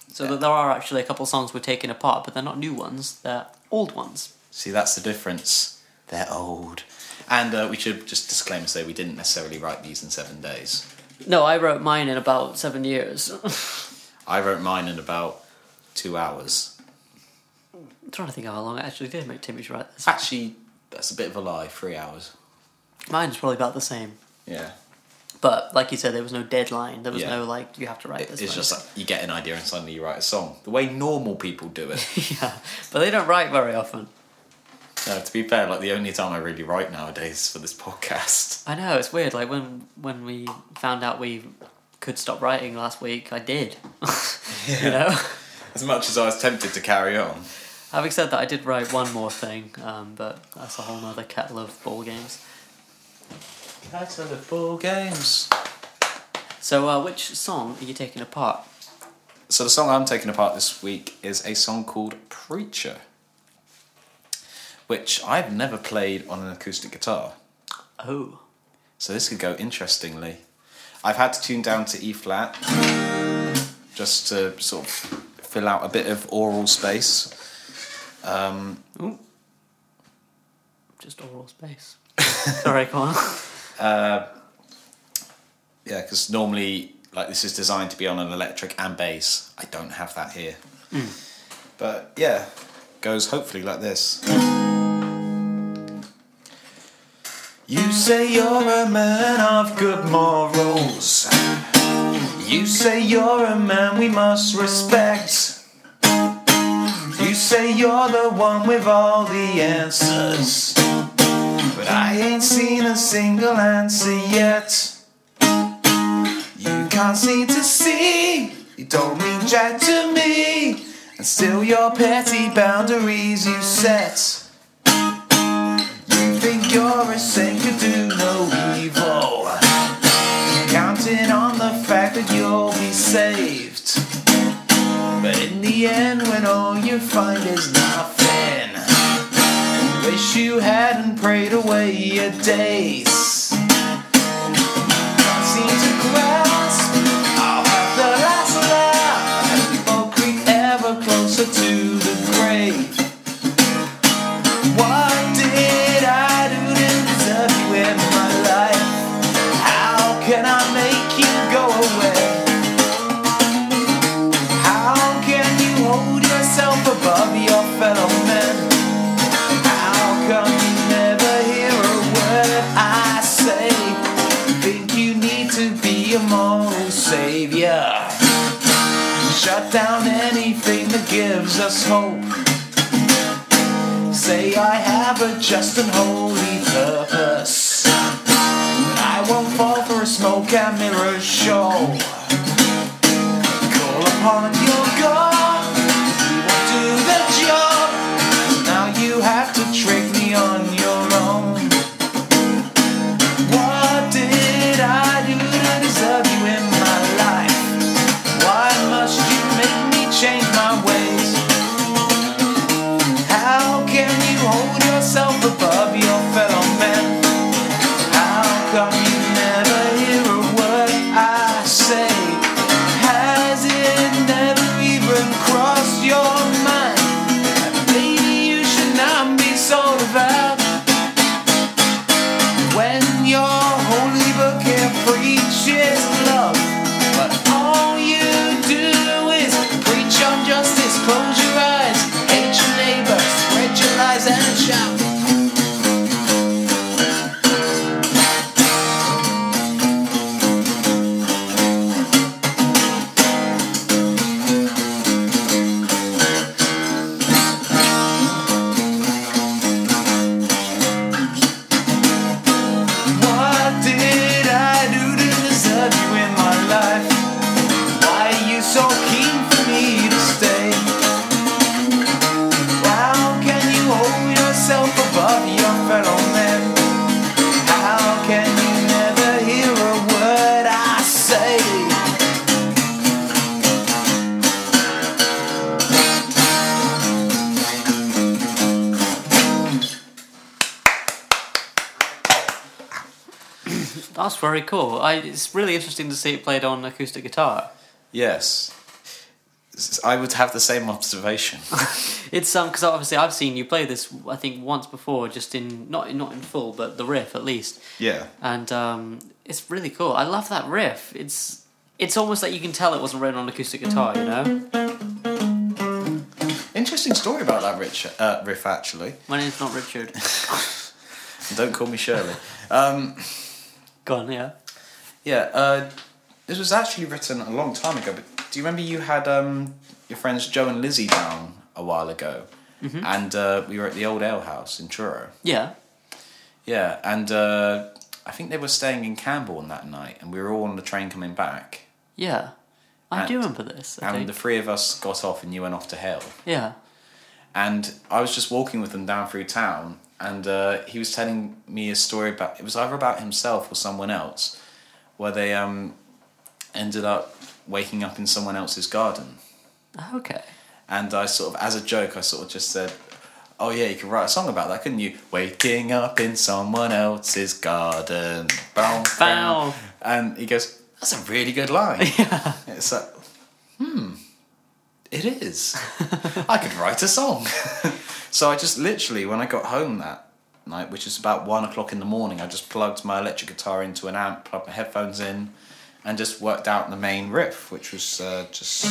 so that there are actually a couple songs we're taking apart, but they're not new ones. They're old ones. See, that's the difference. They're old. And uh, we should just disclaim and say we didn't necessarily write these in seven days. No, I wrote mine in about seven years. I wrote mine in about two hours. I'm trying to think how long it actually did make Timmy write this. Actually, that's a bit of a lie. Three hours. Mine's probably about the same. Yeah. But like you said, there was no deadline. There was Yeah. no like you have to write It- this. it's just like you get an idea and suddenly you write a song. The way normal people do it. yeah, but they don't write very often. no, to be fair, like the only time I really write nowadays is for this podcast. I know it's weird. Like when when we found out we could stop writing last week, I did. You know. As much as I was tempted to carry on. Having said that, I did write one more thing, um, but that's a whole nother kettle of ball games. That's a ball games. So, uh, which song are you taking apart? So the song I'm taking apart this week is a song called Preacher, which I've never played on an acoustic guitar. Oh, So this could go interestingly. I've had to tune down to E flat just to sort of fill out a bit of oral space. Um, just oral space. Sorry, come on. Uh, yeah, because normally, like this is designed to be on an electric and bass. I don't have that here. But yeah, goes hopefully like this. You say you're a man of good morals. You say you're a man we must respect. You say you're the one with all the answers. But I ain't seen a single answer yet. You can't seem to see, you don't mean jack to me. And still your petty boundaries you set. You think you're a saint, could do no evil. Counting on the fact that you'll be saved. But in the end, when all you find is nothing, you wish you hadn't prayed away your days. Can't seem to grasp Down anything that gives us hope. Say I have a just and holy purpose. I won't fall for a smoke and mirror show. Call upon your God, very cool. I, it's really interesting to see it played on acoustic guitar. Yes. I would have the same observation. It's um because obviously I've seen you play this I think once before, just in not not in full, but the riff at least, yeah. and um it's really cool. I love that riff. It's it's almost like you can tell it wasn't written on acoustic guitar, you know. Interesting story about that Rich, uh, riff, actually. My name's not Richard. Don't call me Shirley. Um, Go on, yeah. Yeah, uh, this was actually written a long time ago. But do you remember you had um, your friends Joe and Lizzie down a while ago, and uh, we were at the old ale house in Truro. Yeah. Yeah, and uh, I think they were staying in Camborne that night, and we were all on the train coming back. Yeah. I do remember this. I And think. the three of us got off, and you went off to Hayle. yeah. And I was just walking with him down through town, and uh, he was telling me a story about it was either about himself or someone else, where they um, ended up waking up in someone else's garden. Okay. And I sort of, as a joke, I sort of just said, "Oh yeah, you could write a song about that, couldn't you? Waking up in someone else's garden." Bow, Bow. And he goes, "That's a really good line." Yeah. It's like, hmm, it is. I could write a song. so I just literally, when I got home that night, which is about one o'clock in the morning, I just plugged my electric guitar into an amp, plugged my headphones in, and just worked out the main riff, which was uh, just.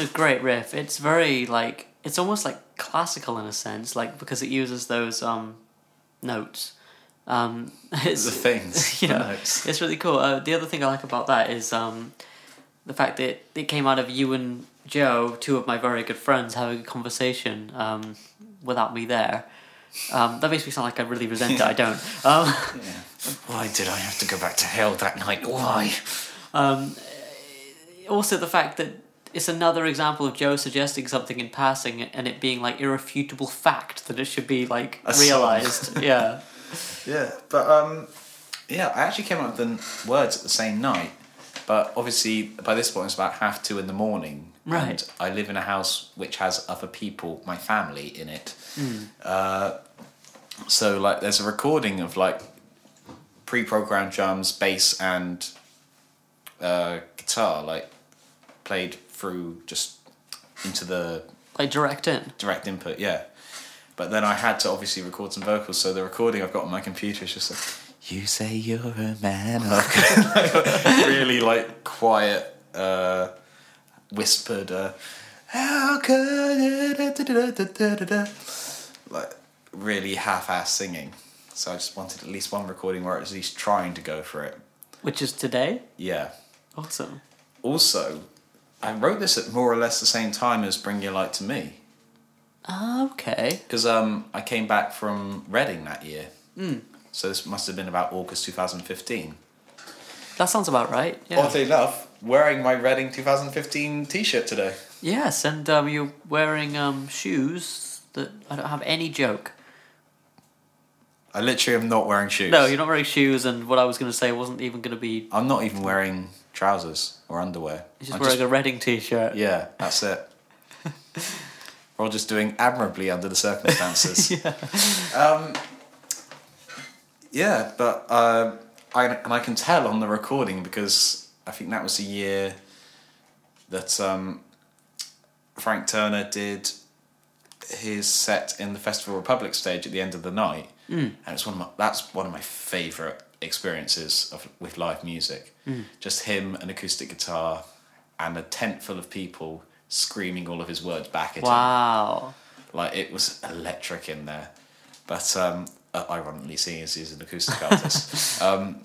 It's a great riff. It's very like it's almost like classical in a sense, like because it uses those um notes. Um, it's The things, the yeah, notes. it's really cool. Uh, the other thing I like about that is um, the fact that it came out of you and Joe, two of my very good friends, having a conversation um, without me there. Um, that makes me sound like I really resent it. I don't. Um, Why did I have to go back to Hayle that night? Why? Um, also, the fact that it's another example of Joe suggesting something in passing and it being like irrefutable fact that it should be like A realized. yeah. Yeah, but um, yeah, I actually came up with the words at the same night. But obviously, by this point, it's about half two in the morning. Right. And I live in a house which has other people, my family, in it. Uh, so, like, there's a recording of, like, pre programmed drums, bass, and uh, guitar, like, played through just into the Like direct in. direct input, yeah. But then I had to obviously record some vocals, so the recording I've got on my computer is just like, "You say you're a man of really like quiet, uh, whispered, uh, how could like really half-ass singing. So I just wanted at least one recording where I was at least trying to go for it. Which is today. Yeah. Awesome. Also, I wrote this at more or less the same time as Bring Your Light to Me. Okay. Because um, I came back from Reading that year. So this must have been about August 2015. That sounds about right. Yeah. Oddly enough, wearing my Reading 2015 t shirt today. Yes, and um, you're wearing um, shoes that I don't have any joke. I literally am not wearing shoes. No, you're not wearing shoes, and what I was going to say wasn't even going to be. I'm not even wearing trousers or underwear. You're just I'm wearing a Reading t-shirt. Yeah, that's it. We're all just doing admirably under the circumstances. Yeah. Um, yeah, but uh, I and I can tell on the recording because I think that was the year that um, Frank Turner did his set in the Festival Republic stage at the end of the night, and it's one of my that's one of my favorite experiences of with live music. Just him, an acoustic guitar, and a tent full of people screaming all of his words back at him. Wow. Like it was electric in there, but um, uh, ironically, seeing as he's an acoustic artist, um,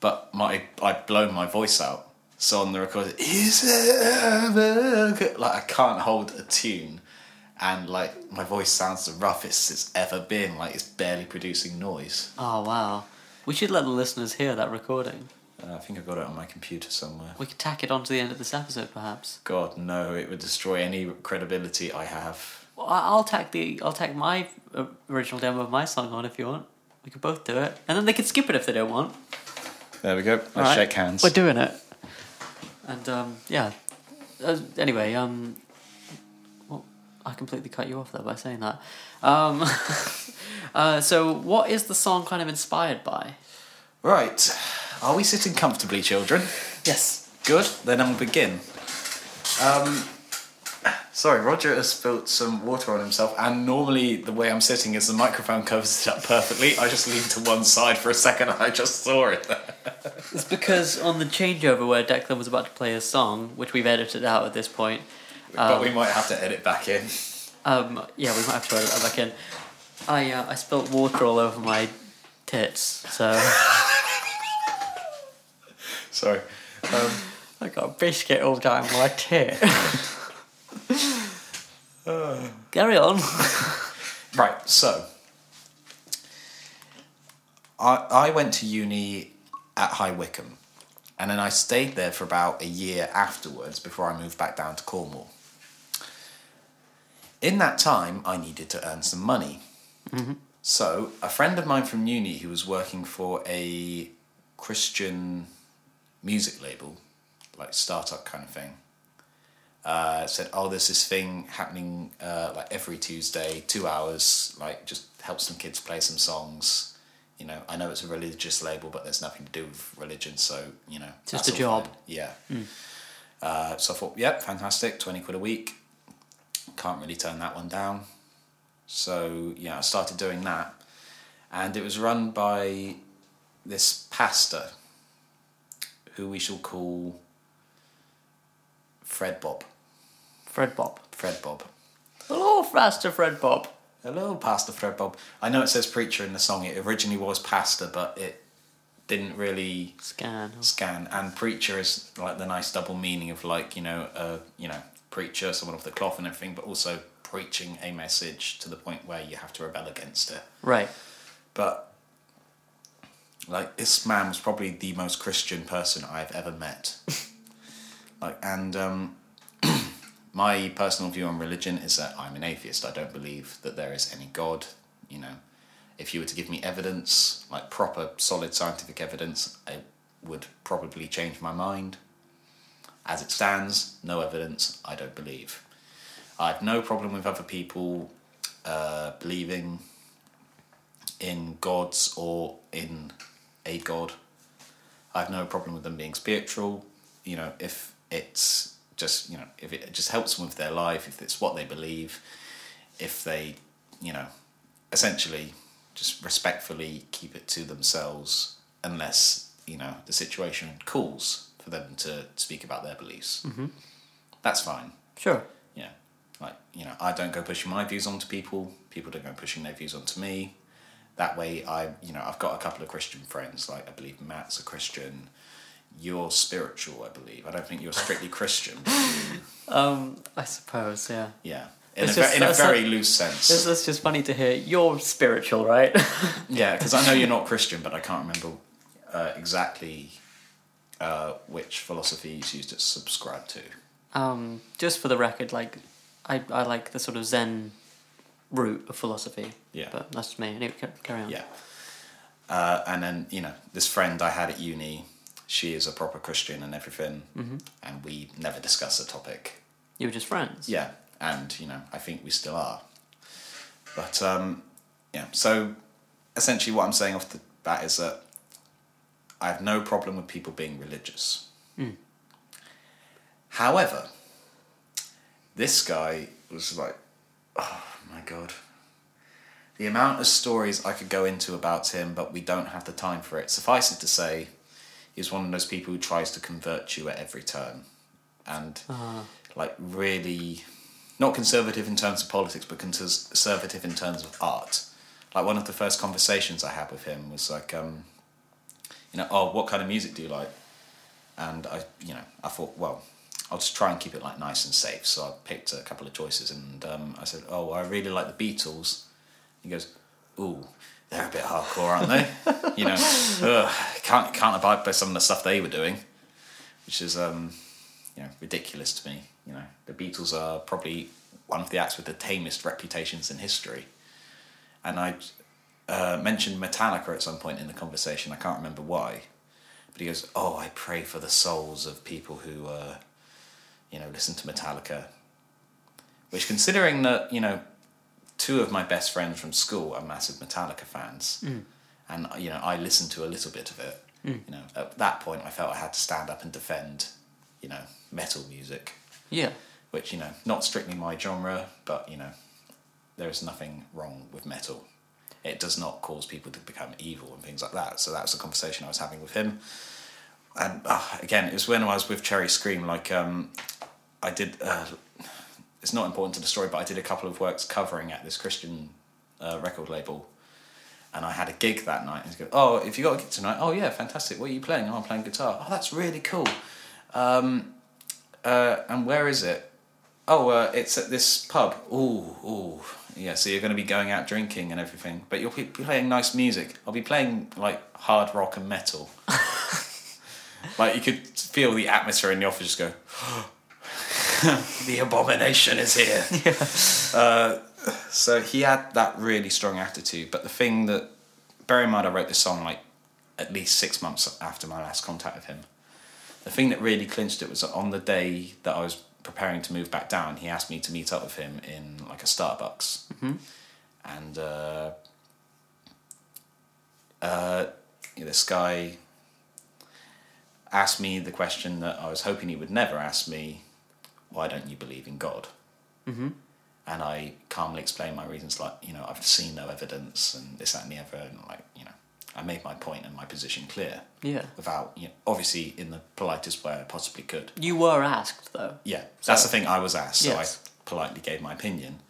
but my I'd blown my voice out. So on the record, is it ever like I can't hold a tune, and like my voice sounds the roughest it's ever been. Like it's barely producing noise. Oh wow. We should let the listeners hear that recording. Uh, I think I've got it on my computer somewhere. We could tack it on to the end of this episode, perhaps. God no, it would destroy any credibility I have. Well, I- I'll tack the I'll tack my uh, original demo of my song on if you want. We could both do it, and then they could skip it if they don't want. There we go. Let's Alright. shake hands. We're doing it. And um, yeah. Uh, anyway, um, well, I completely cut you off there by saying that. Um, uh, so, what is the song kind of inspired by? Right. Are we sitting comfortably, children? Yes. Good. Then I'll begin. Um, Sorry, Roger has spilt some water on himself, and normally the way I'm sitting is the microphone covers it up perfectly. I just leaned to one side for a second and I just saw it. It's because on the changeover where Declan was about to play a song, which we've edited out at this point, but Um, we might have to edit back in. um, yeah, we might have to edit that back in. I uh, I spilt water all over my tits, so Sorry. Um, I got a biscuit all down my tit. Carry on. right, so I I went to uni at High Wycombe, and then I stayed there for about a year afterwards before I moved back down to Cornwall. In that time, I needed to earn some money. So, a friend of mine from uni who was working for a Christian music label, like startup kind of thing, uh, said, "Oh, there's this thing happening uh, like every Tuesday, two hours. Like, just help some kids play some songs. You know, I know it's a religious label, but there's nothing to do with religion, so you know, Just a job. fine." Yeah. Uh, so I thought, yep, fantastic, twenty quid a week. Can't really turn that one down. So yeah, I started doing that, and it was run by this pastor, who we shall call Fred Bob. Fred Bob. Fred Bob. Hello, Pastor Fred Bob. Hello, Pastor Fred Bob. I know it says preacher in the song. It originally was pastor, but it didn't really Scan. scan. And preacher is like the nice double meaning of like you know, uh, you know, preacher, someone off the cloth and everything, but also preaching a message to the point where you have to rebel against it. Right. But like this man was probably the most Christian person I've ever met. like and um my personal view on religion is that I'm an atheist. I don't believe that there is any God, you know. If you were to give me evidence, like proper solid scientific evidence, I would probably change my mind. As it stands, no evidence, I don't believe. I have no problem with other people uh, believing in gods or in a god. I have no problem with them being spiritual. You know, if it's just you know, if it just helps them with their life, if it's what they believe, if they, you know, essentially just respectfully keep it to themselves, unless you know the situation calls for them to speak about their beliefs. Mm-hmm. That's fine. Sure. Yeah, like you know, I don't go pushing my views onto people. People don't go pushing their views onto me. That way, I you know I've got a couple of Christian friends. Like I believe Matt's a Christian. You're spiritual, I believe. I don't think you're strictly Christian. you- Um, I suppose, yeah. yeah, in a, It's ve- just- in a very like- loose It's, sense. it's just funny to hear. You're spiritual, right? Yeah, because I know you're not Christian, but I can't remember uh, exactly uh, which philosophies you used to subscribe to. um, just for the record, like, I, I like the sort of Zen route of philosophy. Yeah. But that's me. Anyway, ca- carry on. Yeah. Uh, and then, you know, this friend I had at uni, she is a proper Christian and everything, and we never discuss the topic. You were just friends. Yeah, and, you know, I think we still are. But, um, yeah, so essentially what I'm saying off the bat is that I have no problem with people being religious. However, this guy was like, oh my god. The amount of stories I could go into about him, but we don't have the time for it. Suffice it to say, he's one of those people who tries to convert you at every turn. And, like, really, not conservative in terms of politics, but conservative in terms of art. Like, one of the first conversations I had with him was like, um, you know, oh, what kind of music do you like? And I, you know, I thought, well, I'll just try and keep it like nice and safe. So I picked a couple of choices, and um, I said, oh, I really like the Beatles. He goes, ooh, they're a bit hardcore, aren't they? you know, ugh, can't can't abide by some of the stuff they were doing, which is um, you know, ridiculous to me. You know, the Beatles are probably one of the acts with the tamest reputations in history, and I uh, mentioned Metallica at some point in the conversation. I can't remember why, but he goes, "Oh, I pray for the souls of people who, uh, you know, listen to Metallica." Which, considering that you know, two of my best friends from school are massive Metallica fans, and you know, I listened to a little bit of it. You know, at that point, I felt I had to stand up and defend, you know, metal music. Yeah. which you know, not strictly my genre, but you know, there is nothing wrong with metal. It does not cause people to become evil and things like that. So that was a conversation I was having with him. And uh, again, it was when I was with Cherry Scream. Like um, I did. Uh, it's not important to the story, but I did a couple of works covering at this Christian uh, record label, and I had a gig that night. And he goes, "Oh, if you got a gig tonight, oh yeah, fantastic. What are you playing? Oh, I'm playing guitar. Oh, that's really cool. Um, uh, and where is it? Oh, uh, it's at this pub. Ooh, ooh, yeah. So you're going to be going out drinking and everything, but you'll be playing nice music. I'll be playing like hard rock and metal. like you could feel the atmosphere in the office just go. the abomination is here. Uh, so he had that really strong attitude. But the thing that, bear in mind, I wrote this song like at least six months after my last contact with him. The thing that really clinched it was that on the day that I was preparing to move back down, he asked me to meet up with him in like a Starbucks. And uh, uh, this guy asked me the question that I was hoping he would never ask me why don't you believe in God? Mm-hmm. And I calmly explained my reasons, like, you know, I've seen no evidence and this, that, and the other. And, like, you know, I made my point and my position clear Yeah. without, you know, obviously in the politest way I possibly could. You were asked though. Yeah, that's the thing. I was asked, so Yes. I politely gave my opinion.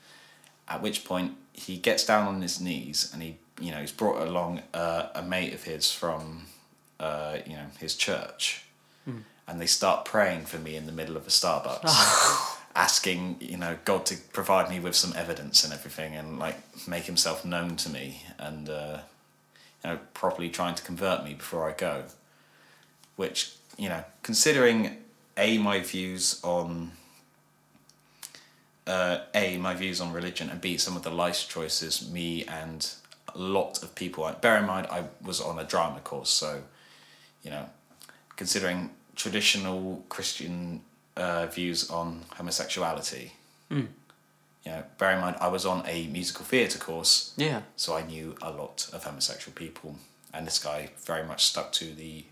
At which point he gets down on his knees and he, you know, he's brought along uh, a mate of his from, uh, you know, his church, and they start praying for me in the middle of a Starbucks, asking, you know, God to provide me with some evidence and everything, and like make Himself known to me, and uh, you know, properly trying to convert me before I go. Which, you know, considering a my views on uh, a my views on religion and b some of the life choices me and a lot of people bear in mind i was on a drama course so you know considering traditional christian uh, views on homosexuality you know bear in mind i was on a musical theatre course Yeah. so i knew a lot of homosexual people and this guy very much stuck to the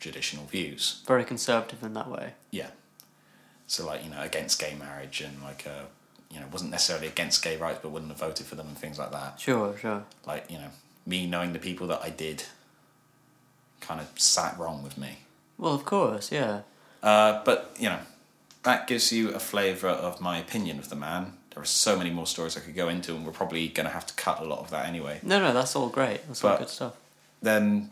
traditional views Very conservative in that way. yeah. So like you know against gay marriage and like uh you know wasn't necessarily against gay rights but wouldn't have voted for them and things like that. Sure, sure. Like you know me knowing the people that I did kind of sat wrong with me. Well, of course, yeah. Uh, but you know that gives you a flavour of my opinion of the man. There are so many more stories I could go into, and we're probably going to have to cut a lot of that anyway. No, no, that's all great. That's all good stuff. then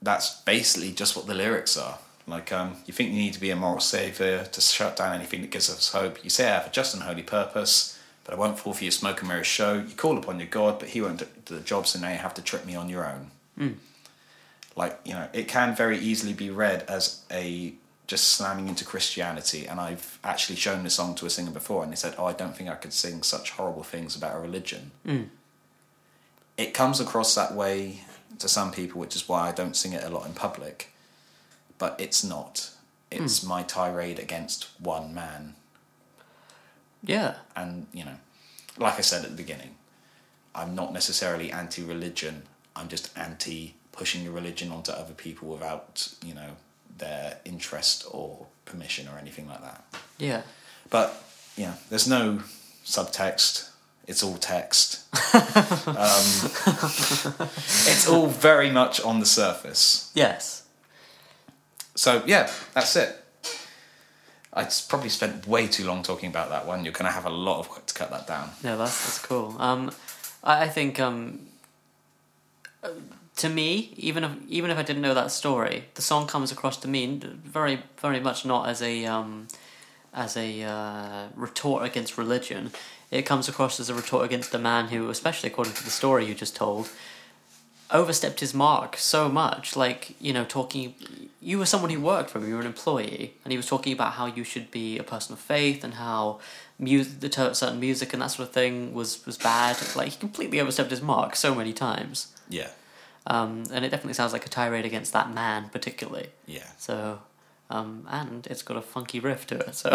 that's basically just what the lyrics are. Like, um, you think you need to be a moral saviour to shut down anything that gives us hope. You say, I have a just and holy purpose, but I won't fall for your smoke and mirrors show. You call upon your God, but he won't do the job, so now you have to trick me on your own. Like, you know, it can very easily be read as a just slamming into Christianity. And I've actually shown the song to a singer before, and they said, Oh, I don't think I could sing such horrible things about a religion. Mm. It comes across that way to some people, which is why I don't sing it a lot in public. But it's not. It's mm. my tirade against one man. Yeah. And, you know, like I said at the beginning, I'm not necessarily anti religion. I'm just anti pushing your religion onto other people without, you know, their interest or permission or anything like that. Yeah. But, yeah, there's no subtext. It's all text. um, it's all very much on the surface. Yes. So yeah, that's it. I probably spent way too long talking about that one. You're going to have a lot of work to cut that down. Yeah, that's that's cool. Um, I, I think um, uh, to me, even if even if I didn't know that story, the song comes across to me very very much not as a um, as a uh, retort against religion. It comes across as a retort against a man who, especially according to the story you just told, overstepped his mark so much. Like you know, talking. You were someone who worked for him. You were an employee, and he was talking about how you should be a person of faith and how music, the certain music and that sort of thing was was bad. Like he completely overstepped his mark so many times. Yeah, Um, and it definitely sounds like a tirade against that man particularly. yeah, So, um, and it's got a funky riff to it. So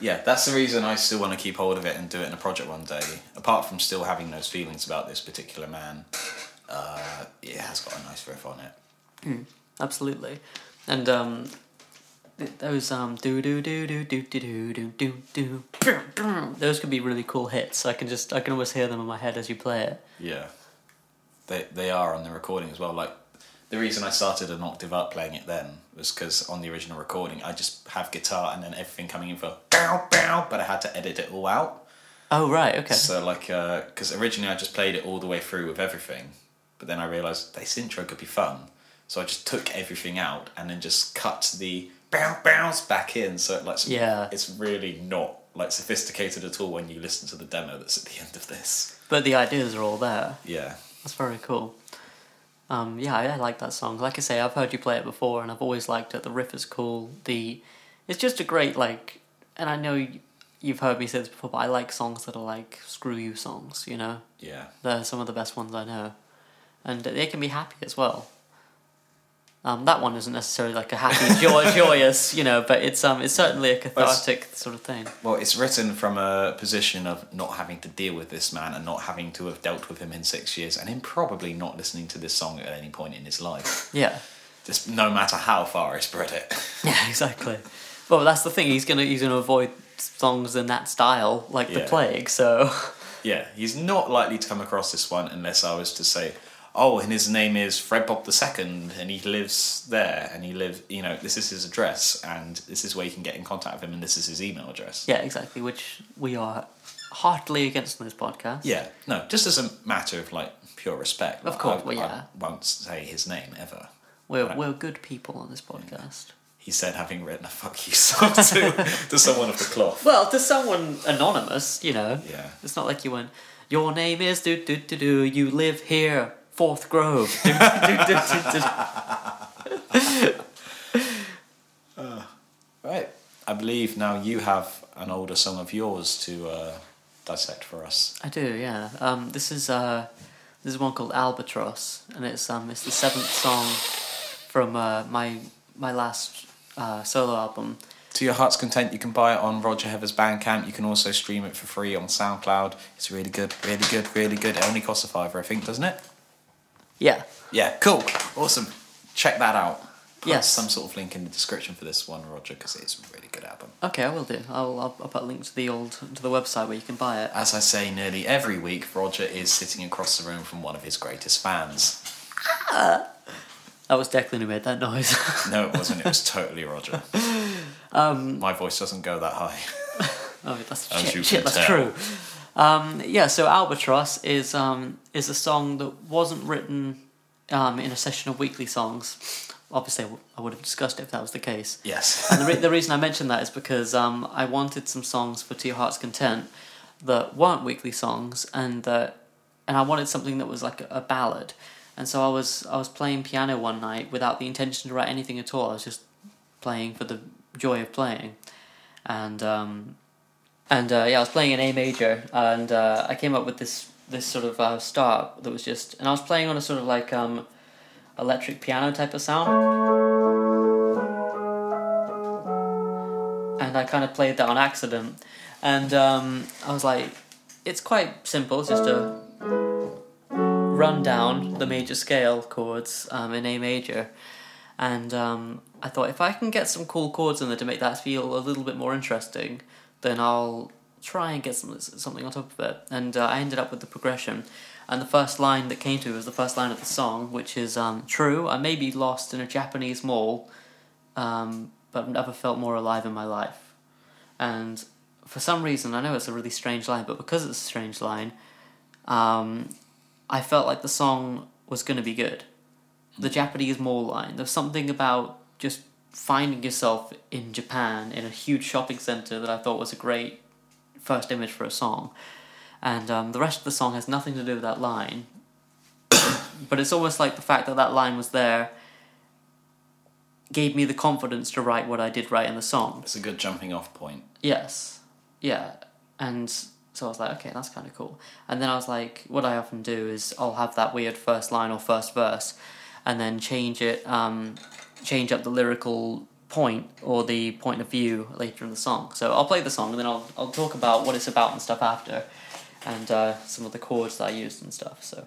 yeah. That's the reason I still want to keep hold of it and do it in a project one day. Apart from still having those feelings about this particular man, uh, it has got a nice riff on it. absolutely. And um, those um do do do do do do do do do do. Those could be really cool hits. I can just I can always hear them in my head as you play it. Yeah. They they are on the recording as well. Like the reason I started an octave up playing it then was because on the original recording I just have guitar and then everything coming in for bow bow, but I had to edit it all out. Oh right, okay. So like, uh, because originally I just played it all the way through with everything, but then I realized this intro could be fun, so I just took everything out and then just cut the bow bows back in. So it, like, Yeah. it's really not like sophisticated at all when you listen to the demo that's at the end of this. But the ideas are all there. Yeah, That's very cool. Um, yeah, I, I like that song. Like I say, I've heard you play it before, and I've always liked it. The riff is cool. The it's just a great like, and I know you- you've heard me say this before, but I like songs that are like screw you songs. You know, yeah. they're some of the best ones I know, and they can be happy as well. Um, that one isn't necessarily like a happy, joy, joyous, you know, but it's um, it's certainly a cathartic sort of thing. Well, it's written from a position of not having to deal with this man and not having to have dealt with him in six years, and him probably not listening to this song at any point in his life. Yeah, Just no matter how far I spread it. Yeah, exactly. Well, that's the thing. He's gonna he's gonna avoid songs in that style, like the plague. So Yeah, he's not likely to come across this one unless I was to say, oh, and his name is Fred Bob II, and he lives there, and he live, you know, this is his address, and this is where you can get in contact with him, and this is his email address. yeah, exactly. Which we are heartily against in this podcast. Yeah, no, just as a matter of like pure respect. Of course, I, well, yeah. I won't say his name ever. we're Right. we're good people on this podcast. He said, having written a fuck you song to, to someone of the cloth. Well, to someone anonymous, you know. Yeah. It's not like you went. Your name is do do do do. You live here, Fourth Grove. Do. Right. I believe now you have an older song of yours to uh, dissect for us. I do, yeah. Um, this is uh, this is one called Albatross, and it's um, it's the seventh song from uh, my my last uh, solo album. To your heart's content, you can buy it on Roger Heathers Bandcamp. You can also stream it for free on SoundCloud. It's really good, really good, really good. It only costs a fiver, I think, doesn't it? Yeah, Yeah, cool, awesome. Check that out. Put Yes. some sort of link in the description for this one, Roger, because it's a really good album. okay, I will do. I'll, I'll I'll put a link to the old to the website where you can buy it. As I say nearly every week, Roger is sitting across the room from one of his greatest fans. That was Declan who made that noise. No, it wasn't. It was totally Roger. um, My voice doesn't go that high. oh, that's shit, shit, that's true. Um, yeah, so Albatross is um, is a song that wasn't written um, in a session of weekly songs. Obviously, I w- I would have discussed it if that was the case. Yes. And the, re- the reason I mention that is because um, I wanted some songs for To Your Heart's Content that weren't weekly songs, and that and I wanted something that was like a, a ballad. And so I was I was playing piano one night without the intention to write anything at all. I was just playing for the joy of playing, and um, and uh, yeah, I was playing in A major, and uh, I came up with this this sort of uh, start that was just, and I was playing on a sort of like um, electric piano type of sound. and I kind of played that on accident. And um, I was like, it's quite simple. It's just a run down the major scale chords um, in A major. And um, I thought if I can get some cool chords in there to make that feel a little bit more interesting, then I'll try and get some, something on top of it. And uh, I ended up with the progression. And the first line that came to me was the first line of the song, which is um, True, I may be lost in a Japanese mall, um, but never felt more alive in my life. And for some reason, I know it's a really strange line, but because it's a strange line, um, I felt like the song was going to be good. The Japanese mall line, there's something about just finding yourself in Japan in a huge shopping center that I thought was a great first image for a song. And um, the rest of the song has nothing to do with that line. but it's almost like the fact that that line was there gave me the confidence to write what I did write in the song. It's a good jumping off point. Yes. Yeah. And so I was like, okay, that's kind of cool. And then I was like, what I often do is I'll have that weird first line or first verse and then change it, um, change up the lyrical point or the point of view later in the song. So I'll play the song and then I'll, I'll talk about what it's about and stuff after and uh, some of the chords that I used and stuff. So.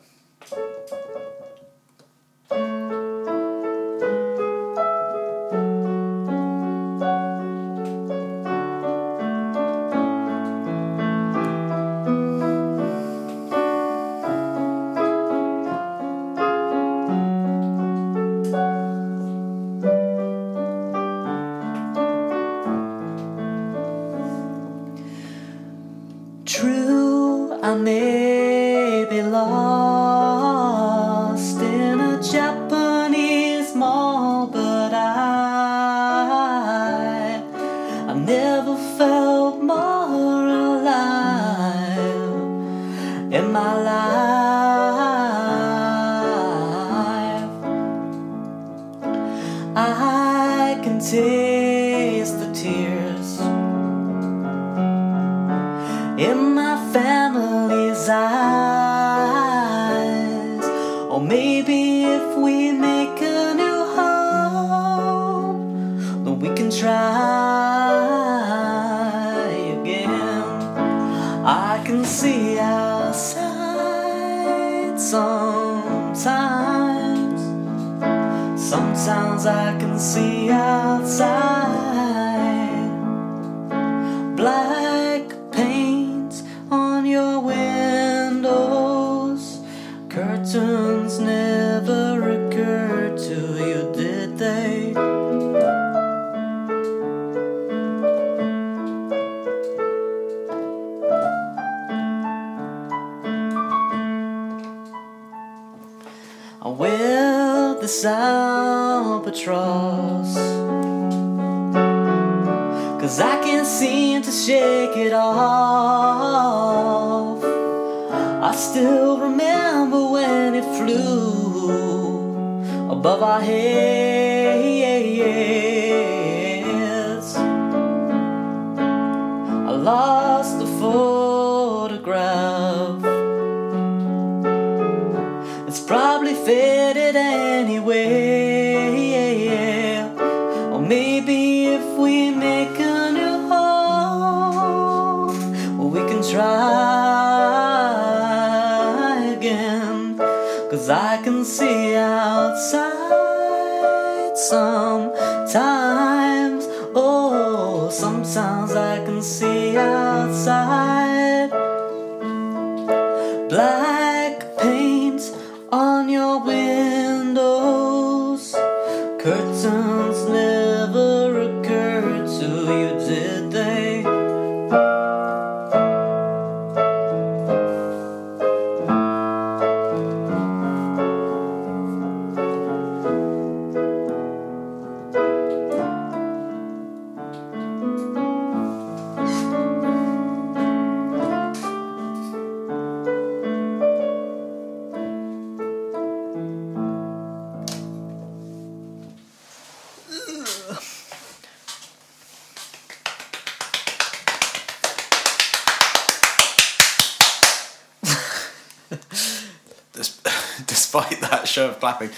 Of clapping,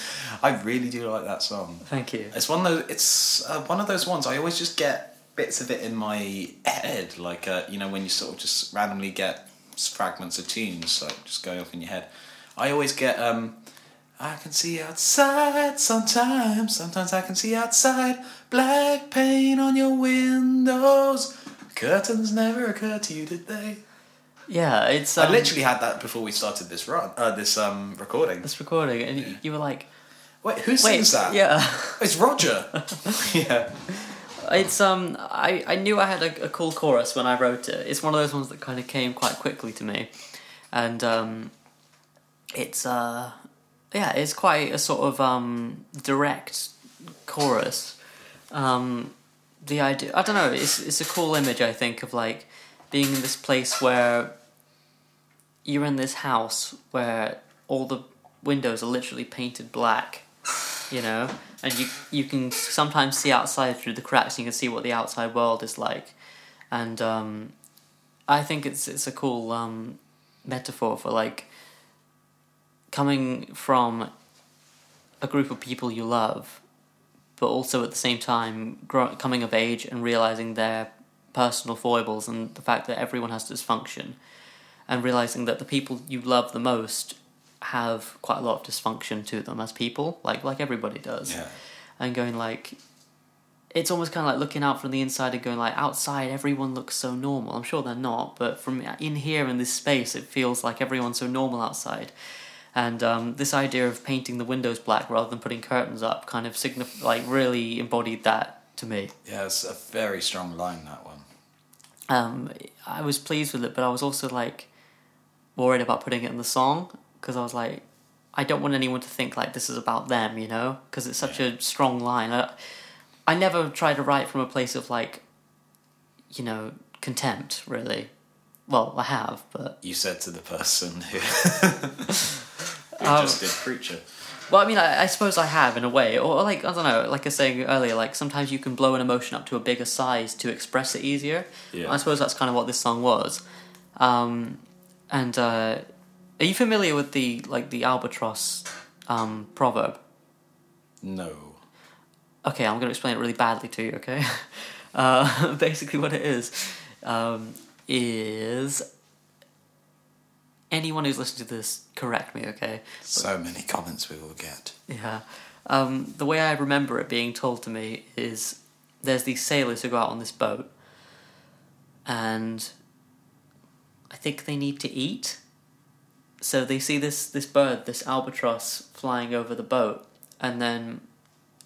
I really do like that song. Thank you. It's one of those. It's uh, one of those ones. I always just get bits of it in my head, like uh, you know when you sort of just randomly get fragments of tunes, like just going off in your head. I always get. um I can see outside sometimes. Sometimes I can see outside. Black paint on your windows. Curtains never occur to you, did they? Yeah, it's. I Um, literally had that before we started this run. Uh, this um recording. This recording, and you- you were like, Wait, who "Wait, sings that? yeah." It's Roger. yeah. It's um I, I knew I had a, a cool chorus when I wrote it. It's one of those ones that kind of came quite quickly to me, and um, it's uh yeah it's quite a sort of um direct chorus. Um, the idea I don't know it's it's a cool image I think of like being in this place where you're in this house where all the windows are literally painted black you know? And you you can sometimes see outside through the cracks and you can see what the outside world is like. And um, I think it's it's a cool um, metaphor for like coming from a group of people you love but also at the same time grow, coming of age and realizing their personal foibles and the fact that everyone has dysfunction and realizing that the people you love the most have quite a lot of dysfunction to them as people like like everybody does Yeah. and going like it's almost kind of like looking out from the inside and going like outside everyone looks so normal i'm sure they're not but from in here in this space it feels like everyone's so normal outside and um, this idea of painting the windows black rather than putting curtains up kind of signif- like really embodied that to me Yeah, it's a very strong line that one. um, I was pleased with it, but I was also like worried about putting it in the song because I was like, I don't want anyone to think like this is about them, you know, because it's such a strong line. I, I never try to write from a place of like, you know, contempt, really. Well, I have, but You said to the person who, who Um, just did Preacher. Well, I mean, I, I suppose I have in a way, or like I don't know, like I was saying earlier, like sometimes you can blow an emotion up to a bigger size to express it easier. Yeah. I suppose that's kind of what this song was. Um, and uh, are you familiar with the like the albatross um, proverb? No. Okay, I'm going to explain it really badly to you. Okay, uh, basically what it is um, is anyone who's listening to this correct me. Okay, So many comments we will get. Yeah. Um, the way I remember it being told to me is there's these sailors who go out on this boat and I think they need to eat. So they see this, this bird, this albatross, flying over the boat, and then